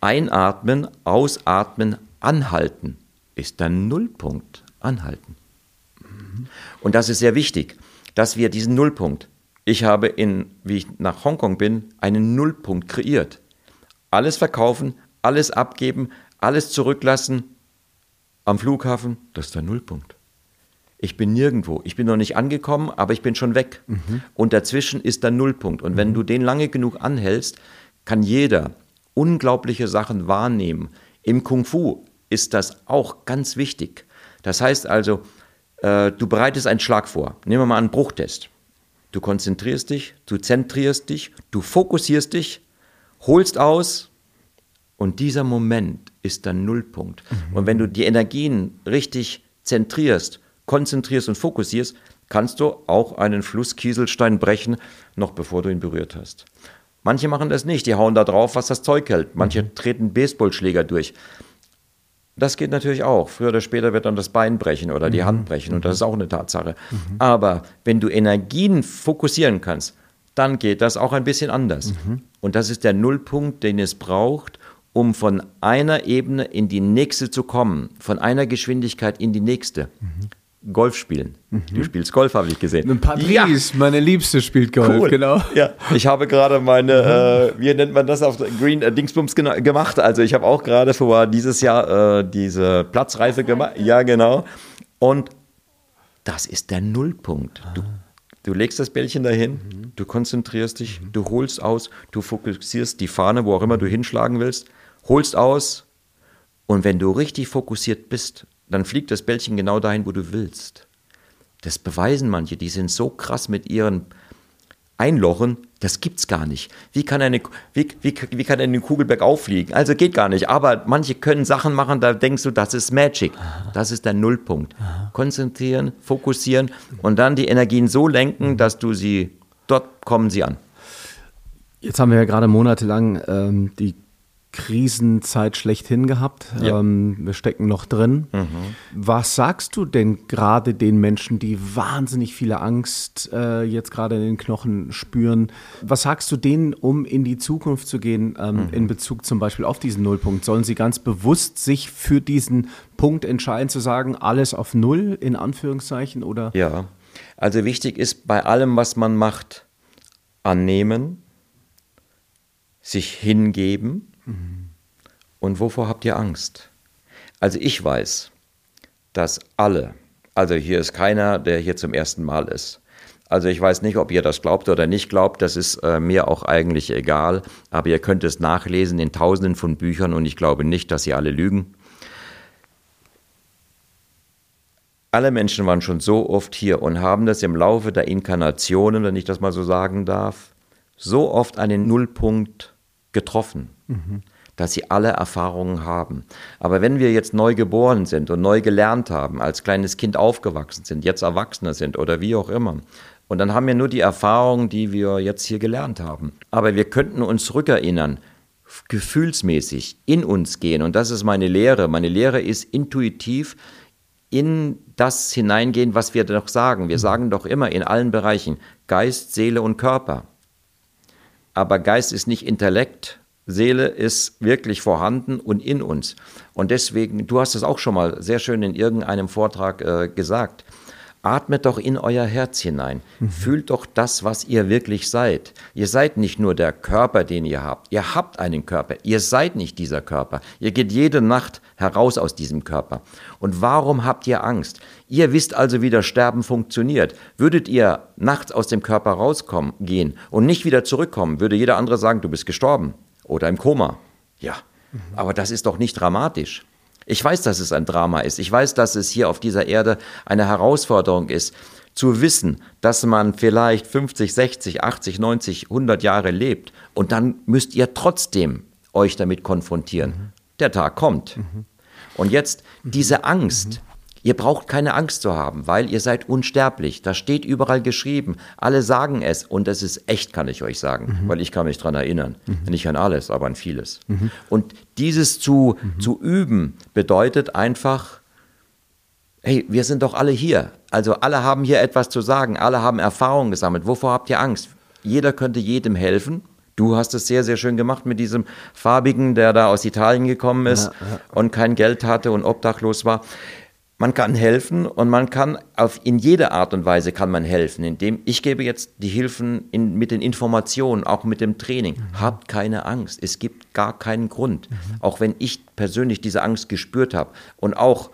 Einatmen, ausatmen, anhalten ist der Nullpunkt anhalten. Und das ist sehr wichtig, dass wir diesen Nullpunkt, ich habe in, wie ich nach Hongkong bin, einen Nullpunkt kreiert. Alles verkaufen, alles abgeben, alles zurücklassen am Flughafen, das ist der Nullpunkt. Ich bin nirgendwo. Ich bin noch nicht angekommen, aber ich bin schon weg. Mhm. Und dazwischen ist der Nullpunkt. Und wenn mhm. du den lange genug anhältst, kann jeder unglaubliche Sachen wahrnehmen. Im Kung Fu ist das auch ganz wichtig. Das heißt also, äh, du bereitest einen Schlag vor. Nehmen wir mal einen Bruchtest. Du konzentrierst dich, du zentrierst dich, du fokussierst dich, holst aus und dieser Moment ist der Nullpunkt. Mhm. Und wenn du die Energien richtig zentrierst, konzentrierst und fokussierst, kannst du auch einen Flusskieselstein brechen, noch bevor du ihn berührt hast. Manche machen das nicht, die hauen da drauf, was das Zeug hält. Manche mhm. treten Baseballschläger durch. Das geht natürlich auch. Früher oder später wird dann das Bein brechen oder die mhm. Hand brechen und das ist auch eine Tatsache. Mhm. Aber wenn du Energien fokussieren kannst, dann geht das auch ein bisschen anders. Mhm. Und das ist der Nullpunkt, den es braucht, um von einer Ebene in die nächste zu kommen, von einer Geschwindigkeit in die nächste. Mhm. Golf spielen. Mhm. Du spielst Golf, habe ich gesehen. Patrice, ja. meine Liebste, spielt Golf, cool. genau. Ja, ich habe gerade meine, äh, wie nennt man das auf Green äh, Dingsbums gemacht. Also ich habe auch gerade vor dieses Jahr äh, diese Platzreife gemacht. Ja, genau. Und das ist der Nullpunkt. Du, ah. du legst das Bällchen dahin, mhm. du konzentrierst dich, mhm. du holst aus, du fokussierst die Fahne, wo auch immer du hinschlagen willst, holst aus. Und wenn du richtig fokussiert bist, dann fliegt das Bällchen genau dahin, wo du willst. Das beweisen manche, die sind so krass mit ihren einlochen, das gibt's gar nicht. Wie kann eine, wie, wie, wie kann eine Kugel bergauf fliegen? Also geht gar nicht. Aber manche können Sachen machen, da denkst du, das ist Magic. Das ist der Nullpunkt. Konzentrieren, fokussieren und dann die Energien so lenken, dass du sie, dort kommen sie an. Jetzt haben wir ja gerade monatelang ähm, die Krisenzeit schlechthin gehabt. Ja. Ähm, wir stecken noch drin. Was sagst du denn gerade den Menschen, die wahnsinnig viele Angst äh, jetzt gerade in den Knochen spüren? Was sagst du denen, um in die Zukunft zu gehen, ähm, in Bezug zum Beispiel auf diesen Nullpunkt? Sollen sie ganz bewusst sich für diesen Punkt entscheiden, zu sagen, alles auf Null in Anführungszeichen? Oder? Ja, also wichtig ist bei allem, was man macht, annehmen, sich hingeben. Und wovor habt ihr Angst? Also ich weiß, dass alle, also hier ist keiner, der hier zum ersten Mal ist. Also ich weiß nicht, ob ihr das glaubt oder nicht glaubt, das ist äh, mir auch eigentlich egal, aber ihr könnt es nachlesen in tausenden von Büchern und ich glaube nicht, dass sie alle lügen. Alle Menschen waren schon so oft hier und haben das im Laufe der Inkarnationen, wenn ich das mal so sagen darf, so oft einen Nullpunkt getroffen, dass sie alle Erfahrungen haben. Aber wenn wir jetzt neu geboren sind und neu gelernt haben, als kleines Kind aufgewachsen sind, jetzt Erwachsene sind oder wie auch immer, und dann haben wir nur die Erfahrungen, die wir jetzt hier gelernt haben. Aber wir könnten uns rückerinnern, gefühlsmäßig in uns gehen. Und das ist meine Lehre. Meine Lehre ist intuitiv in das hineingehen, was wir doch sagen. Wir sagen doch immer in allen Bereichen Geist, Seele und Körper. Aber Geist ist nicht Intellekt, Seele ist wirklich vorhanden und in uns. Und deswegen, du hast es auch schon mal sehr schön in irgendeinem Vortrag äh, gesagt, atmet doch in euer Herz hinein. Fühlt doch das, was ihr wirklich seid. Ihr seid nicht nur der Körper, den ihr habt. Ihr habt einen Körper. Ihr seid nicht dieser Körper. Ihr geht jede Nacht heraus aus diesem Körper. Und warum habt ihr Angst? Ihr wisst also, wie das Sterben funktioniert. Würdet ihr nachts aus dem Körper rauskommen, gehen und nicht wieder zurückkommen, würde jeder andere sagen, du bist gestorben oder im Koma. Ja, aber das ist doch nicht dramatisch. Ich weiß, dass es ein Drama ist. Ich weiß, dass es hier auf dieser Erde eine Herausforderung ist, zu wissen, dass man vielleicht 50, 60, 80, 90, 100 Jahre lebt und dann müsst ihr trotzdem euch damit konfrontieren. Der Tag kommt. Und jetzt diese Angst. Ihr braucht keine Angst zu haben, weil ihr seid unsterblich. Das steht überall geschrieben. Alle sagen es und es ist echt, kann ich euch sagen, weil ich kann mich dran erinnern. Nicht an alles, aber an vieles. Und dieses zu, zu üben bedeutet einfach, hey, wir sind doch alle hier. Also alle haben hier etwas zu sagen, alle haben Erfahrungen gesammelt. Wovor habt ihr Angst? Jeder könnte jedem helfen. Du hast es sehr, sehr schön gemacht mit diesem Farbigen, der da aus Italien gekommen ist und kein Geld hatte und obdachlos war. Man kann helfen und man kann auf, in jeder Art und Weise kann man helfen, indem ich gebe jetzt die Hilfen in, mit den Informationen, auch mit dem Training. Habt keine Angst, es gibt gar keinen Grund. Auch wenn ich persönlich diese Angst gespürt habe und auch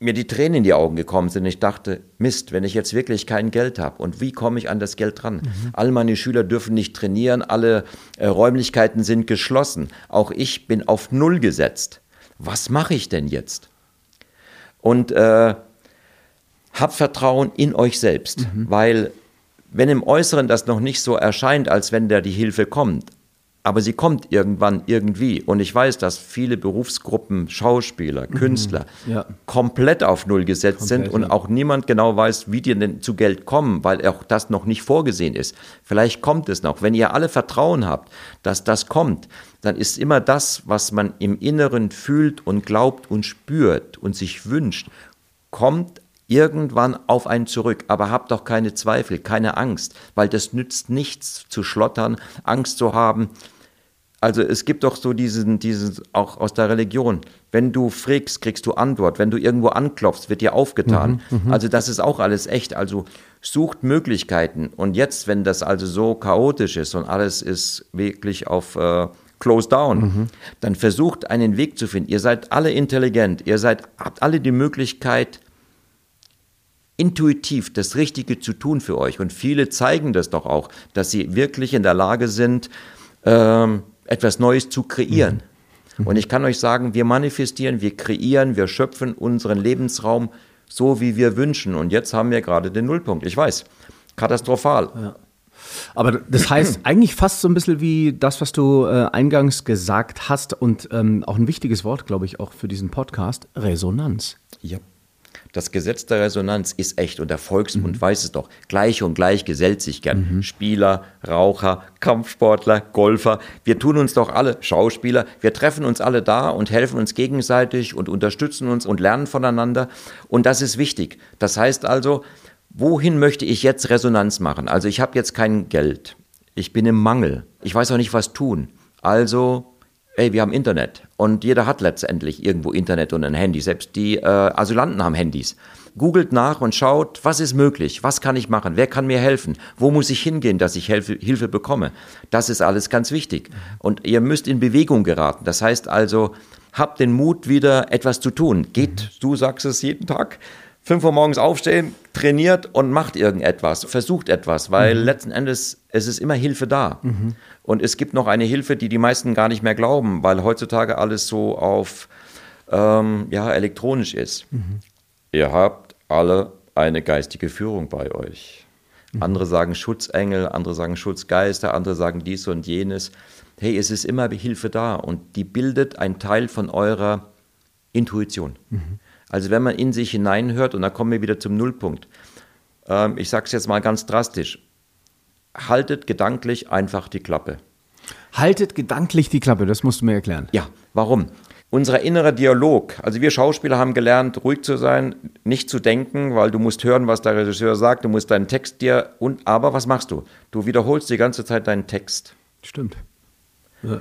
mir die Tränen in die Augen gekommen sind. Ich dachte, Mist, wenn ich jetzt wirklich kein Geld habe und wie komme ich an das Geld dran? All meine Schüler dürfen nicht trainieren, alle äh, Räumlichkeiten sind geschlossen. Auch ich bin auf Null gesetzt. Was mache ich denn jetzt? Und äh, habt Vertrauen in euch selbst, weil wenn im Äußeren das noch nicht so erscheint, als wenn da die Hilfe kommt, aber sie kommt irgendwann irgendwie. Und ich weiß, dass viele Berufsgruppen, Schauspieler, Künstler, Ja. komplett auf Null gesetzt sind Komplett, und ja. auch niemand genau weiß, wie die denn zu Geld kommen, weil auch das noch nicht vorgesehen ist. Vielleicht kommt es noch. Wenn ihr alle Vertrauen habt, dass das kommt, dann ist immer das, was man im Inneren fühlt und glaubt und spürt und sich wünscht, kommt irgendwann auf einen zurück. Aber habt doch keine Zweifel, keine Angst, weil das nützt nichts zu schlottern, Angst zu haben. Also es gibt doch so diesen, diesen, auch aus der Religion, wenn du fragst, kriegst du Antwort. Wenn du irgendwo anklopfst, wird dir aufgetan. also das ist auch alles echt. Also sucht Möglichkeiten. Und jetzt, wenn das also so chaotisch ist und alles ist wirklich auf äh, close down, dann versucht einen Weg zu finden. Ihr seid alle intelligent, ihr seid, habt alle die Möglichkeit, intuitiv das Richtige zu tun für euch. Und viele zeigen das doch auch, dass sie wirklich in der Lage sind, ähm, etwas Neues zu kreieren. Und ich kann euch sagen, wir manifestieren, wir kreieren, wir schöpfen unseren Lebensraum so, wie wir wünschen. Und jetzt haben wir gerade den Nullpunkt. Ich weiß, katastrophal. Aber das heißt (clears throat) eigentlich fast so ein bisschen wie das, was du äh, eingangs gesagt hast und ähm, auch ein wichtiges Wort, glaube ich, auch für diesen Podcast, Resonanz. Ja. Das Gesetz der Resonanz ist echt und der Volksmund mhm. weiß es doch. Gleich und gleich gesellt sich gern. Mhm. Spieler, Raucher, Kampfsportler, Golfer. Wir tun uns doch alle, Schauspieler, wir treffen uns alle da und helfen uns gegenseitig und unterstützen uns und lernen voneinander. Und das ist wichtig. Das heißt also, wohin möchte ich jetzt Resonanz machen? Also ich habe jetzt kein Geld. Ich bin im Mangel. Ich weiß auch nicht, was tun. Also ey, wir haben Internet und jeder hat letztendlich irgendwo Internet und ein Handy. Selbst die äh, Asylanten haben Handys. Googelt nach und schaut, was ist möglich, was kann ich machen, wer kann mir helfen, wo muss ich hingehen, dass ich Hilfe, Hilfe bekomme. Das ist alles ganz wichtig. Und ihr müsst in Bewegung geraten. Das heißt also, habt den Mut, wieder etwas zu tun. Geht, du sagst es jeden Tag, 5 Uhr morgens aufstehen, trainiert und macht irgendetwas, versucht etwas, weil mhm. letzten Endes es ist immer Hilfe da. Mhm. Und es gibt noch eine Hilfe, die die meisten gar nicht mehr glauben, weil heutzutage alles so auf ähm, ja, elektronisch ist. Mhm. Ihr habt alle eine geistige Führung bei euch. Mhm. Andere sagen Schutzengel, andere sagen Schutzgeister, andere sagen dies und jenes. Hey, es ist immer Hilfe da und die bildet einen Teil von eurer Intuition. Mhm. Also wenn man in sich hineinhört, und da kommen wir wieder zum Nullpunkt, ähm, ich sage es jetzt mal ganz drastisch, haltet gedanklich einfach die Klappe. Haltet gedanklich die Klappe, das musst du mir erklären. Ja, warum? Unser innerer Dialog, also wir Schauspieler haben gelernt, ruhig zu sein, nicht zu denken, weil du musst hören, was der Regisseur sagt, du musst deinen Text dir und aber was machst du? Du wiederholst die ganze Zeit deinen Text. Stimmt. Ja.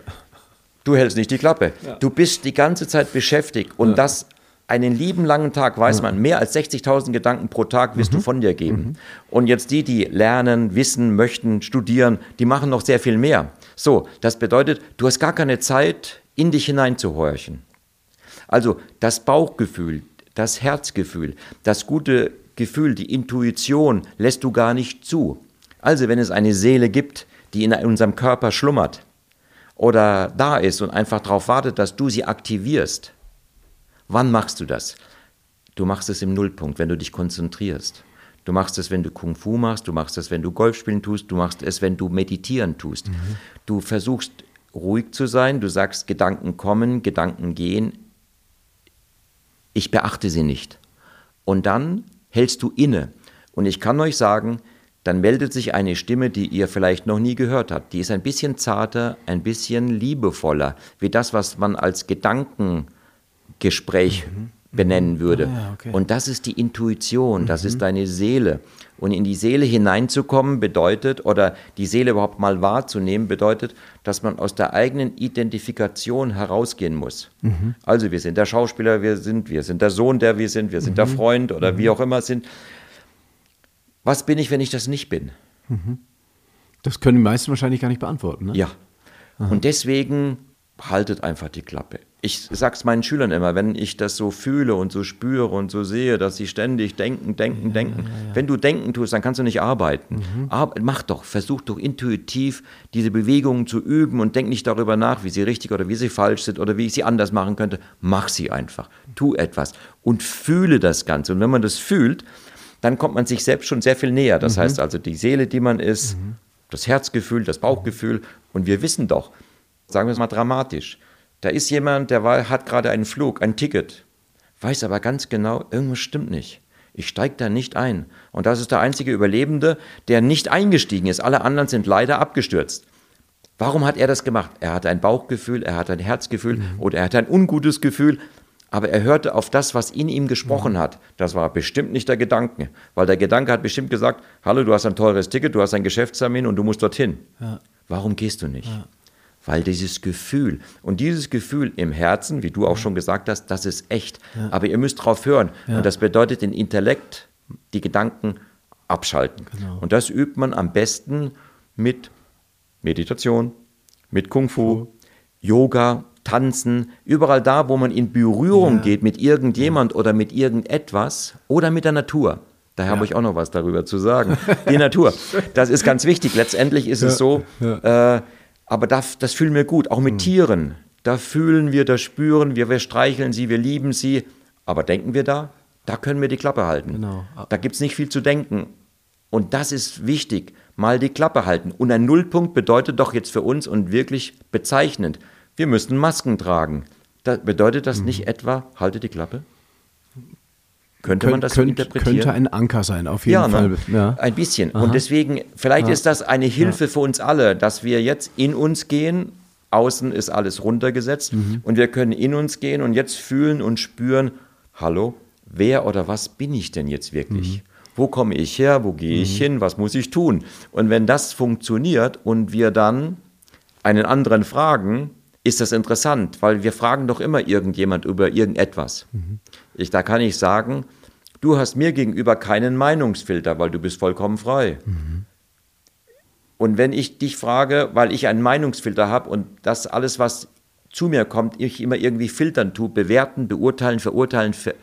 Du hältst nicht die Klappe. Ja. Du bist die ganze Zeit beschäftigt und ja. das einen lieben langen Tag, weiß man, mehr als 60.000 Gedanken pro Tag wirst mhm. du von dir geben. Mhm. Und jetzt die, die lernen, wissen, möchten, studieren, die machen noch sehr viel mehr. So, das bedeutet, du hast gar keine Zeit, in dich hineinzuhorchen. Also das Bauchgefühl, das Herzgefühl, das gute Gefühl, die Intuition lässt du gar nicht zu. Also wenn es eine Seele gibt, die in unserem Körper schlummert oder da ist und einfach darauf wartet, dass du sie aktivierst, Wann machst du das? Du machst es im Nullpunkt, wenn du dich konzentrierst. Du machst es, wenn du Kung Fu machst, du machst es, wenn du Golf spielen tust, du machst es, wenn du meditieren tust. Mhm. Du versuchst ruhig zu sein, du sagst, Gedanken kommen, Gedanken gehen. Ich beachte sie nicht. Und dann hältst du inne. Und ich kann euch sagen, dann meldet sich eine Stimme, die ihr vielleicht noch nie gehört habt. Die ist ein bisschen zarter, ein bisschen liebevoller, wie das, was man als Gedanken Gespräch mhm. benennen würde. Ah, ja, okay. Und das ist die Intuition, das mhm. ist deine Seele. Und in die Seele hineinzukommen bedeutet, oder die Seele überhaupt mal wahrzunehmen, bedeutet, dass man aus der eigenen Identifikation herausgehen muss. Mhm. Also wir sind der Schauspieler, wir sind, wir sind der Sohn, der wir sind, wir sind der mhm. Freund oder wie mhm. auch immer sind. Was bin ich, wenn ich das nicht bin? Mhm. Das können die meisten wahrscheinlich gar nicht beantworten. Ne? Ja. Aha. Und deswegen haltet einfach die Klappe ich sag's meinen Schülern immer, wenn ich das so fühle und so spüre und so sehe, dass sie ständig denken, denken, ja, denken. Ja, ja, wenn du denken tust, dann kannst du nicht arbeiten. Mhm. Aber mach doch, versuch doch intuitiv diese Bewegungen zu üben und denk nicht darüber nach, wie sie richtig oder wie sie falsch sind oder wie ich sie anders machen könnte. Mach sie einfach. Tu etwas und fühle das Ganze. Und wenn man das fühlt, dann kommt man sich selbst schon sehr viel näher. Das mhm. heißt also, die Seele, die man ist, mhm. das Herzgefühl, das Bauchgefühl. Und wir wissen doch, sagen wir es mal dramatisch, da ist jemand, der war, hat gerade einen Flug, ein Ticket, weiß aber ganz genau, irgendwas stimmt nicht. Ich steige da nicht ein. Und das ist der einzige Überlebende, der nicht eingestiegen ist. Alle anderen sind leider abgestürzt. Warum hat er das gemacht? Er hatte ein Bauchgefühl, er hatte ein Herzgefühl mhm. oder er hatte ein ungutes Gefühl, aber er hörte auf das, was in ihm gesprochen mhm. hat. Das war bestimmt nicht der Gedanke, weil der Gedanke hat bestimmt gesagt, hallo, du hast ein teures Ticket, du hast ein Geschäftstermin und du musst dorthin. Ja. Warum gehst du nicht? Ja weil dieses Gefühl und dieses Gefühl im Herzen, wie du auch schon gesagt hast, das ist echt. Ja. Aber ihr müsst drauf hören. Ja. Und das bedeutet den Intellekt, die Gedanken abschalten. Genau. Und das übt man am besten mit Meditation, mit Kung Fu, Yoga, Tanzen, überall da, wo man in Berührung ja. geht mit irgendjemand oder mit irgendetwas oder mit der Natur. Da habe ich auch noch was darüber zu sagen. Die Natur. (laughs) Das ist ganz wichtig. Letztendlich ist es so, äh, aber das, das fühlen wir gut, auch mit mhm. Tieren. Da fühlen wir, da spüren wir, wir streicheln sie, wir lieben sie. Aber denken wir da? Da können wir die Klappe halten. Genau. Da gibt es nicht viel zu denken. Und das ist wichtig. mal die Klappe halten. Und ein Nullpunkt bedeutet doch jetzt für uns und wirklich bezeichnend, wir müssen Masken tragen. Da, bedeutet das nicht etwa, halte die Klappe? Könnte man das so Könnt- interpretieren? Könnte ein Anker sein, auf jeden Ja, Fall. ne? Ja. ein bisschen. Und deswegen, vielleicht ist das eine Hilfe für uns alle, dass wir jetzt in uns gehen. Außen ist alles runtergesetzt Mhm. und wir können in uns gehen und jetzt fühlen und spüren, hallo, wer oder was bin ich denn jetzt wirklich? Mhm. Wo komme ich her? Wo gehe ich hin? Was muss ich tun? Und wenn das funktioniert und wir dann einen anderen fragen, ist das interessant, weil wir fragen doch immer irgendjemand über irgendetwas. Ich, da kann ich sagen, du hast mir gegenüber keinen Meinungsfilter, weil du bist vollkommen frei. Und wenn ich dich frage, weil ich einen Meinungsfilter habe und das alles, was zu mir kommt, ich immer irgendwie filtern tue, bewerten, beurteilen, verurteilen ver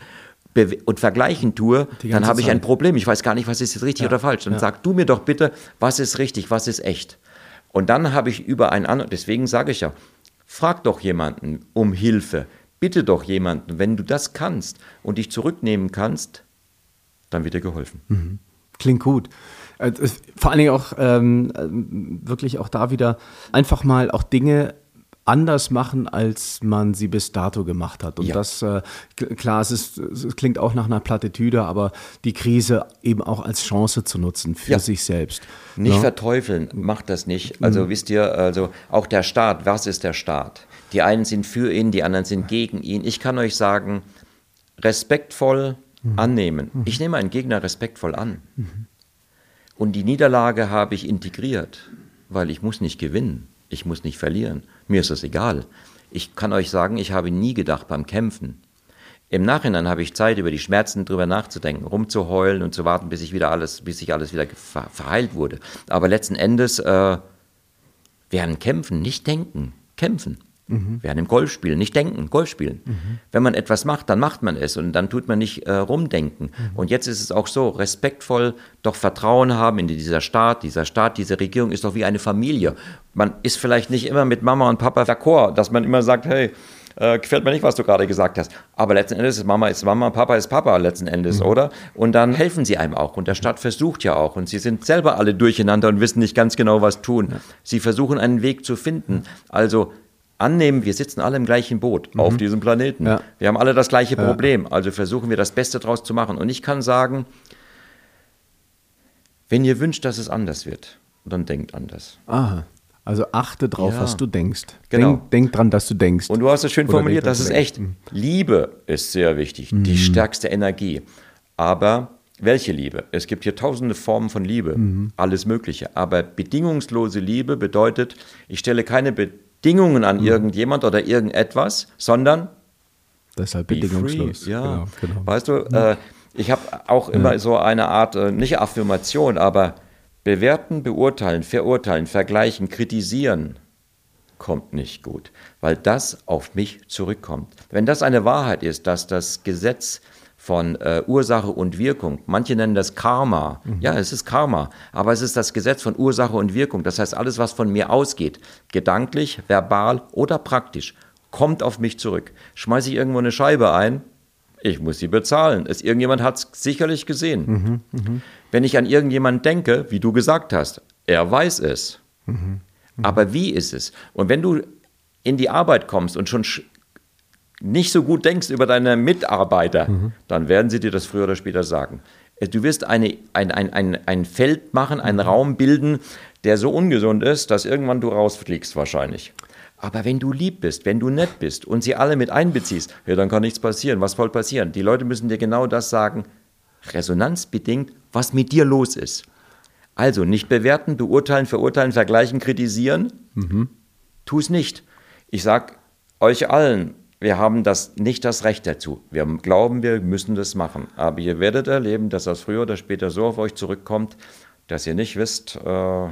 bewe- und vergleichen tue, dann habe ich ein. Problem. Ich weiß gar nicht, was ist jetzt richtig oder falsch. Dann sag du mir doch bitte, was ist richtig, was ist echt. Und dann habe ich über einen anderen, deswegen sage ich ja, frag doch jemanden um Hilfe. Bitte doch jemanden, wenn du das kannst und dich zurücknehmen kannst, dann wird dir geholfen. Klingt gut. Äh, Vor allen Dingen auch ähm, ähm, wirklich auch da wieder einfach mal auch Dinge anders machen, als man sie bis dato gemacht hat. Und Ja. das, äh, klar, es, ist, es klingt auch nach einer Plattitüde, aber die Krise eben auch als Chance zu nutzen für Ja. sich selbst. Nicht Ne? verteufeln, macht das nicht. Also wisst ihr, also auch der Staat, was ist der Staat? Die einen sind für ihn, die anderen sind gegen ihn. Ich kann euch sagen, respektvoll annehmen. Ich nehme einen Gegner respektvoll an. Und die Niederlage habe ich integriert, weil ich muss nicht gewinnen, ich muss nicht verlieren. Mir ist das egal. Ich kann euch sagen, ich habe nie gedacht beim Kämpfen. Im Nachhinein habe ich Zeit, über die Schmerzen drüber nachzudenken, rumzuheulen und zu warten, bis ich wieder alles, bis sich alles wieder ver verheilt wurde. Aber letzten Endes äh, während Kämpfen nicht denken, kämpfen. Während im Golf spielen nicht denken, Golf spielen. Wenn man etwas macht, dann macht man es und dann tut man nicht äh, rumdenken. Und jetzt ist es auch so, respektvoll doch Vertrauen haben in dieser Staat. Dieser Staat, diese Regierung ist doch wie eine Familie. Man ist vielleicht nicht immer mit Mama und Papa d'accord, dass man immer sagt, hey, äh, gefällt mir nicht, was du gerade gesagt hast. Aber letzten Endes ist Mama ist Mama, Papa ist Papa letzten Endes, oder? Und dann helfen sie einem auch. Und der Staat versucht ja auch. Und sie sind selber alle durcheinander und wissen nicht ganz genau, was tun. Sie versuchen einen Weg zu finden. Also annehmen, wir sitzen alle im gleichen Boot auf diesem Planeten. Ja. Wir haben alle das gleiche Problem. Also versuchen wir das Beste draus zu machen. Und ich kann sagen, wenn ihr wünscht, dass es anders wird, dann denkt anders. Aha. Also achte drauf, Ja. was du denkst. Genau. Denk, denk dran, dass du denkst. Und du hast es schön Oder formuliert, das ist echt. denkst. Liebe ist sehr wichtig, die stärkste Energie. Aber welche Liebe? Es gibt hier tausende Formen von Liebe, alles Mögliche. Aber bedingungslose Liebe bedeutet, ich stelle keine Bedingungen an irgendjemand oder irgendetwas, sondern Deshalb be bedingungslos. Ja, Genau, genau. weißt du, äh, ich habe auch immer so eine Art, äh, nicht Affirmation, aber bewerten, beurteilen, verurteilen, vergleichen, kritisieren kommt nicht gut, weil das auf mich zurückkommt. Wenn das eine Wahrheit ist, dass das Gesetz von äh, Ursache und Wirkung, manche nennen das Karma, ja, es ist Karma, aber es ist das Gesetz von Ursache und Wirkung. Das heißt, alles, was von mir ausgeht, gedanklich, verbal oder praktisch, kommt auf mich zurück. Schmeiße ich irgendwo eine Scheibe ein, ich muss sie bezahlen. Es, irgendjemand hat es sicherlich gesehen. Wenn ich an irgendjemanden denke, wie du gesagt hast, er weiß es. Aber wie ist es? Und wenn du in die Arbeit kommst und schon sch- nicht so gut denkst über deine Mitarbeiter, dann werden sie dir das früher oder später sagen. Äh, Du wirst eine, ein, ein, ein, ein Feld machen, einen Raum bilden, der so ungesund ist, dass irgendwann du rausfliegst wahrscheinlich. Aber wenn du lieb bist, wenn du nett bist und sie alle mit einbeziehst, ja, dann kann nichts passieren. Was soll passieren? Die Leute müssen dir genau das sagen, resonanzbedingt, was mit dir los ist. Also nicht bewerten, beurteilen, verurteilen, vergleichen, kritisieren. Tu es nicht. Ich sag euch allen, wir haben das nicht das Recht dazu. Wir glauben, wir müssen das machen. Aber ihr werdet erleben, dass das früher oder später so auf euch zurückkommt, dass ihr nicht wisst, äh,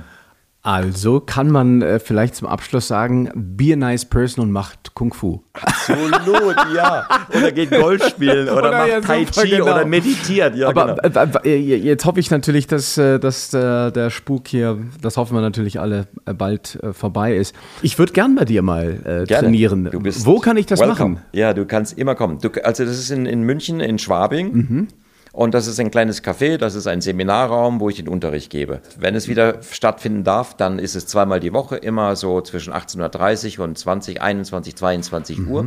Also kann man äh, vielleicht zum Abschluss sagen, be a nice person und macht Kung Fu. absolut, ja. Oder geht Golf spielen oder, Oder macht ja, Tai Chi genau. oder meditiert. Ja, Aber genau. äh, äh, jetzt hoffe ich natürlich, dass, äh, dass äh, der Spuk hier, das hoffen wir natürlich alle, äh, bald äh, vorbei ist. Ich würde gern bei dir mal äh, trainieren. Du bist Wo kann ich das welcome. machen? Ja, du kannst immer kommen. Du, also das ist in, in München, in Schwabing. Mhm. Und das ist ein kleines Café, das ist ein Seminarraum, wo ich den Unterricht gebe. Wenn es wieder stattfinden darf, dann ist es zweimal die Woche, immer so zwischen 18.30 Uhr und 20, 21, 22 mhm. Uhr.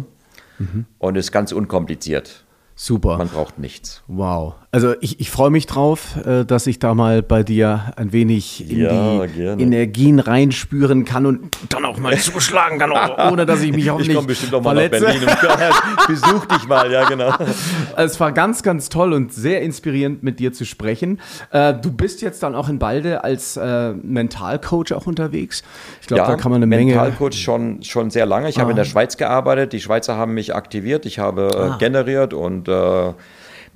Mhm. Und ist ganz unkompliziert. Super. Man braucht nichts. Wow. Also ich, ich freue mich drauf, äh, dass ich da mal bei dir ein wenig in ja, die gerne. Energien reinspüren kann und dann auch mal (laughs) zuschlagen kann, ohne dass ich mich auch ich nicht Ich komme bestimmt auch mal verletze. nach Berlin und (laughs) (laughs) besuch dich mal, ja genau. Es war ganz, ganz toll und sehr inspirierend mit dir zu sprechen. Äh, du bist jetzt dann auch in Balde als äh, Mentalcoach auch unterwegs. Ich glaube, ja, da kann man eine Menge... Mentalcoach schon, schon sehr lange. Ich ah. habe in der Schweiz gearbeitet. Die Schweizer haben mich aktiviert. Ich habe ah. generiert und äh,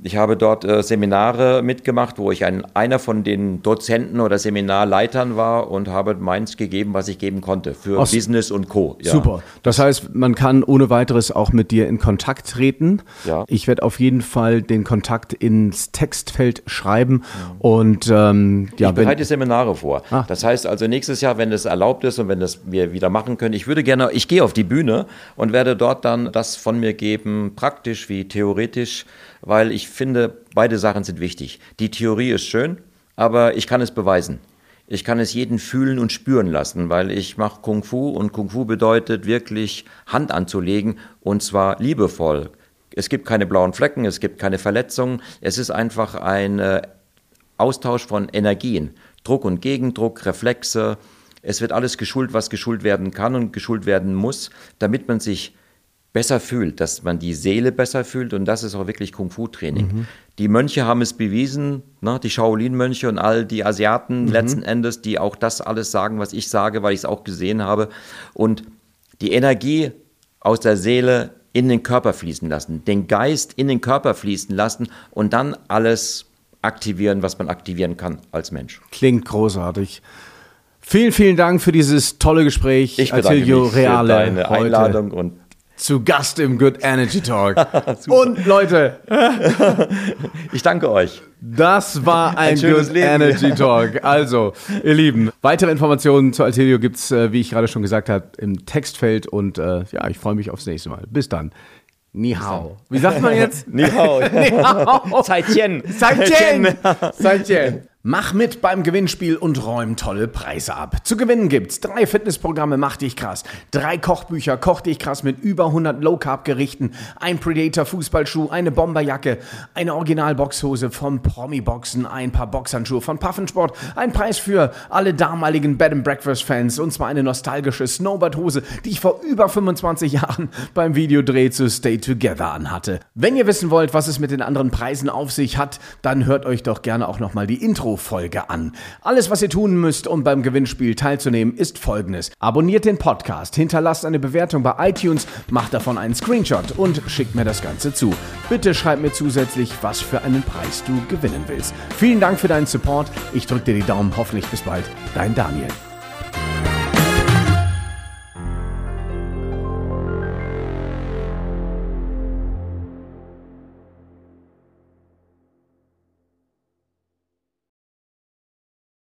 ich habe dort äh, Seminare mitgemacht, wo ich ein, einer von den Dozenten oder Seminarleitern war und habe meins gegeben, was ich geben konnte für Ach, Business und Co. Ja. Super. Das heißt, man kann ohne weiteres auch mit dir in Kontakt treten. Ja. Ich werde auf jeden Fall den Kontakt ins Textfeld schreiben ja. und ähm, ja, ich bereite Seminare vor. Ah. Das heißt also nächstes Jahr, wenn es erlaubt ist und wenn das wir wieder machen können, ich würde gerne, ich gehe auf die Bühne und werde dort dann das von mir geben, praktisch wie theoretisch weil ich finde, beide Sachen sind wichtig. Die Theorie ist schön, aber ich kann es beweisen. Ich kann es jeden fühlen und spüren lassen, weil ich mache Kung Fu und Kung Fu bedeutet wirklich Hand anzulegen und zwar liebevoll. Es gibt keine blauen Flecken, es gibt keine Verletzungen, es ist einfach ein äh, Austausch von Energien, Druck und Gegendruck, Reflexe. Es wird alles geschult, was geschult werden kann und geschult werden muss, damit man sich besser fühlt, dass man die Seele besser fühlt und das ist auch wirklich Kung-Fu-Training. Mhm. Die Mönche haben es bewiesen, ne, die Shaolin-Mönche und all die Asiaten mhm. letzten Endes, die auch das alles sagen, was ich sage, weil ich es auch gesehen habe. Und die Energie aus der Seele in den Körper fließen lassen, den Geist in den Körper fließen lassen und dann alles aktivieren, was man aktivieren kann als Mensch. Klingt großartig. Vielen, vielen Dank für dieses tolle Gespräch. Ich bedanke Attilio mich Reale für deine heute. Einladung und zu Gast im Good Energy Talk. (laughs) Und Leute, (laughs) ich danke euch. Das war ein, ein Good Leben. Energy Talk. (laughs) Also, ihr Lieben, weitere Informationen zu Altelio gibt es, äh, wie ich gerade schon gesagt habe, im Textfeld. Und äh, ja, ich freue mich aufs nächste Mal. Bis dann. Ni hao. Wie sagt man jetzt? Ni hao. Ni hao. Zaijian. Zaijian. Zaijian. Mach mit beim Gewinnspiel und räum tolle Preise ab. Zu gewinnen gibt's drei Fitnessprogramme Mach dich krass, drei Kochbücher Koch dich krass mit über 100 Low Carb Gerichten, ein Predator Fußballschuh, eine Bomberjacke, eine Original Boxhose vom Promi Boxen, ein paar Boxhandschuhe von Puffensport, ein Preis für alle damaligen Bed and Breakfast Fans und zwar eine nostalgische Snowboard Hose, die ich vor über 25 Jahren (laughs) beim Videodreh zu Stay Together anhatte. Wenn ihr wissen wollt, was es mit den anderen Preisen auf sich hat, dann hört euch doch gerne auch noch mal die Intro Intro-Folge an. Alles, was ihr tun müsst, um beim Gewinnspiel teilzunehmen, ist folgendes. Abonniert den Podcast, hinterlasst eine Bewertung bei iTunes, macht davon einen Screenshot und schickt mir das Ganze zu. Bitte schreibt mir zusätzlich, was für einen Preis du gewinnen willst. Vielen Dank für deinen Support. Ich drücke dir die Daumen. Hoffentlich bis bald. Dein Daniel.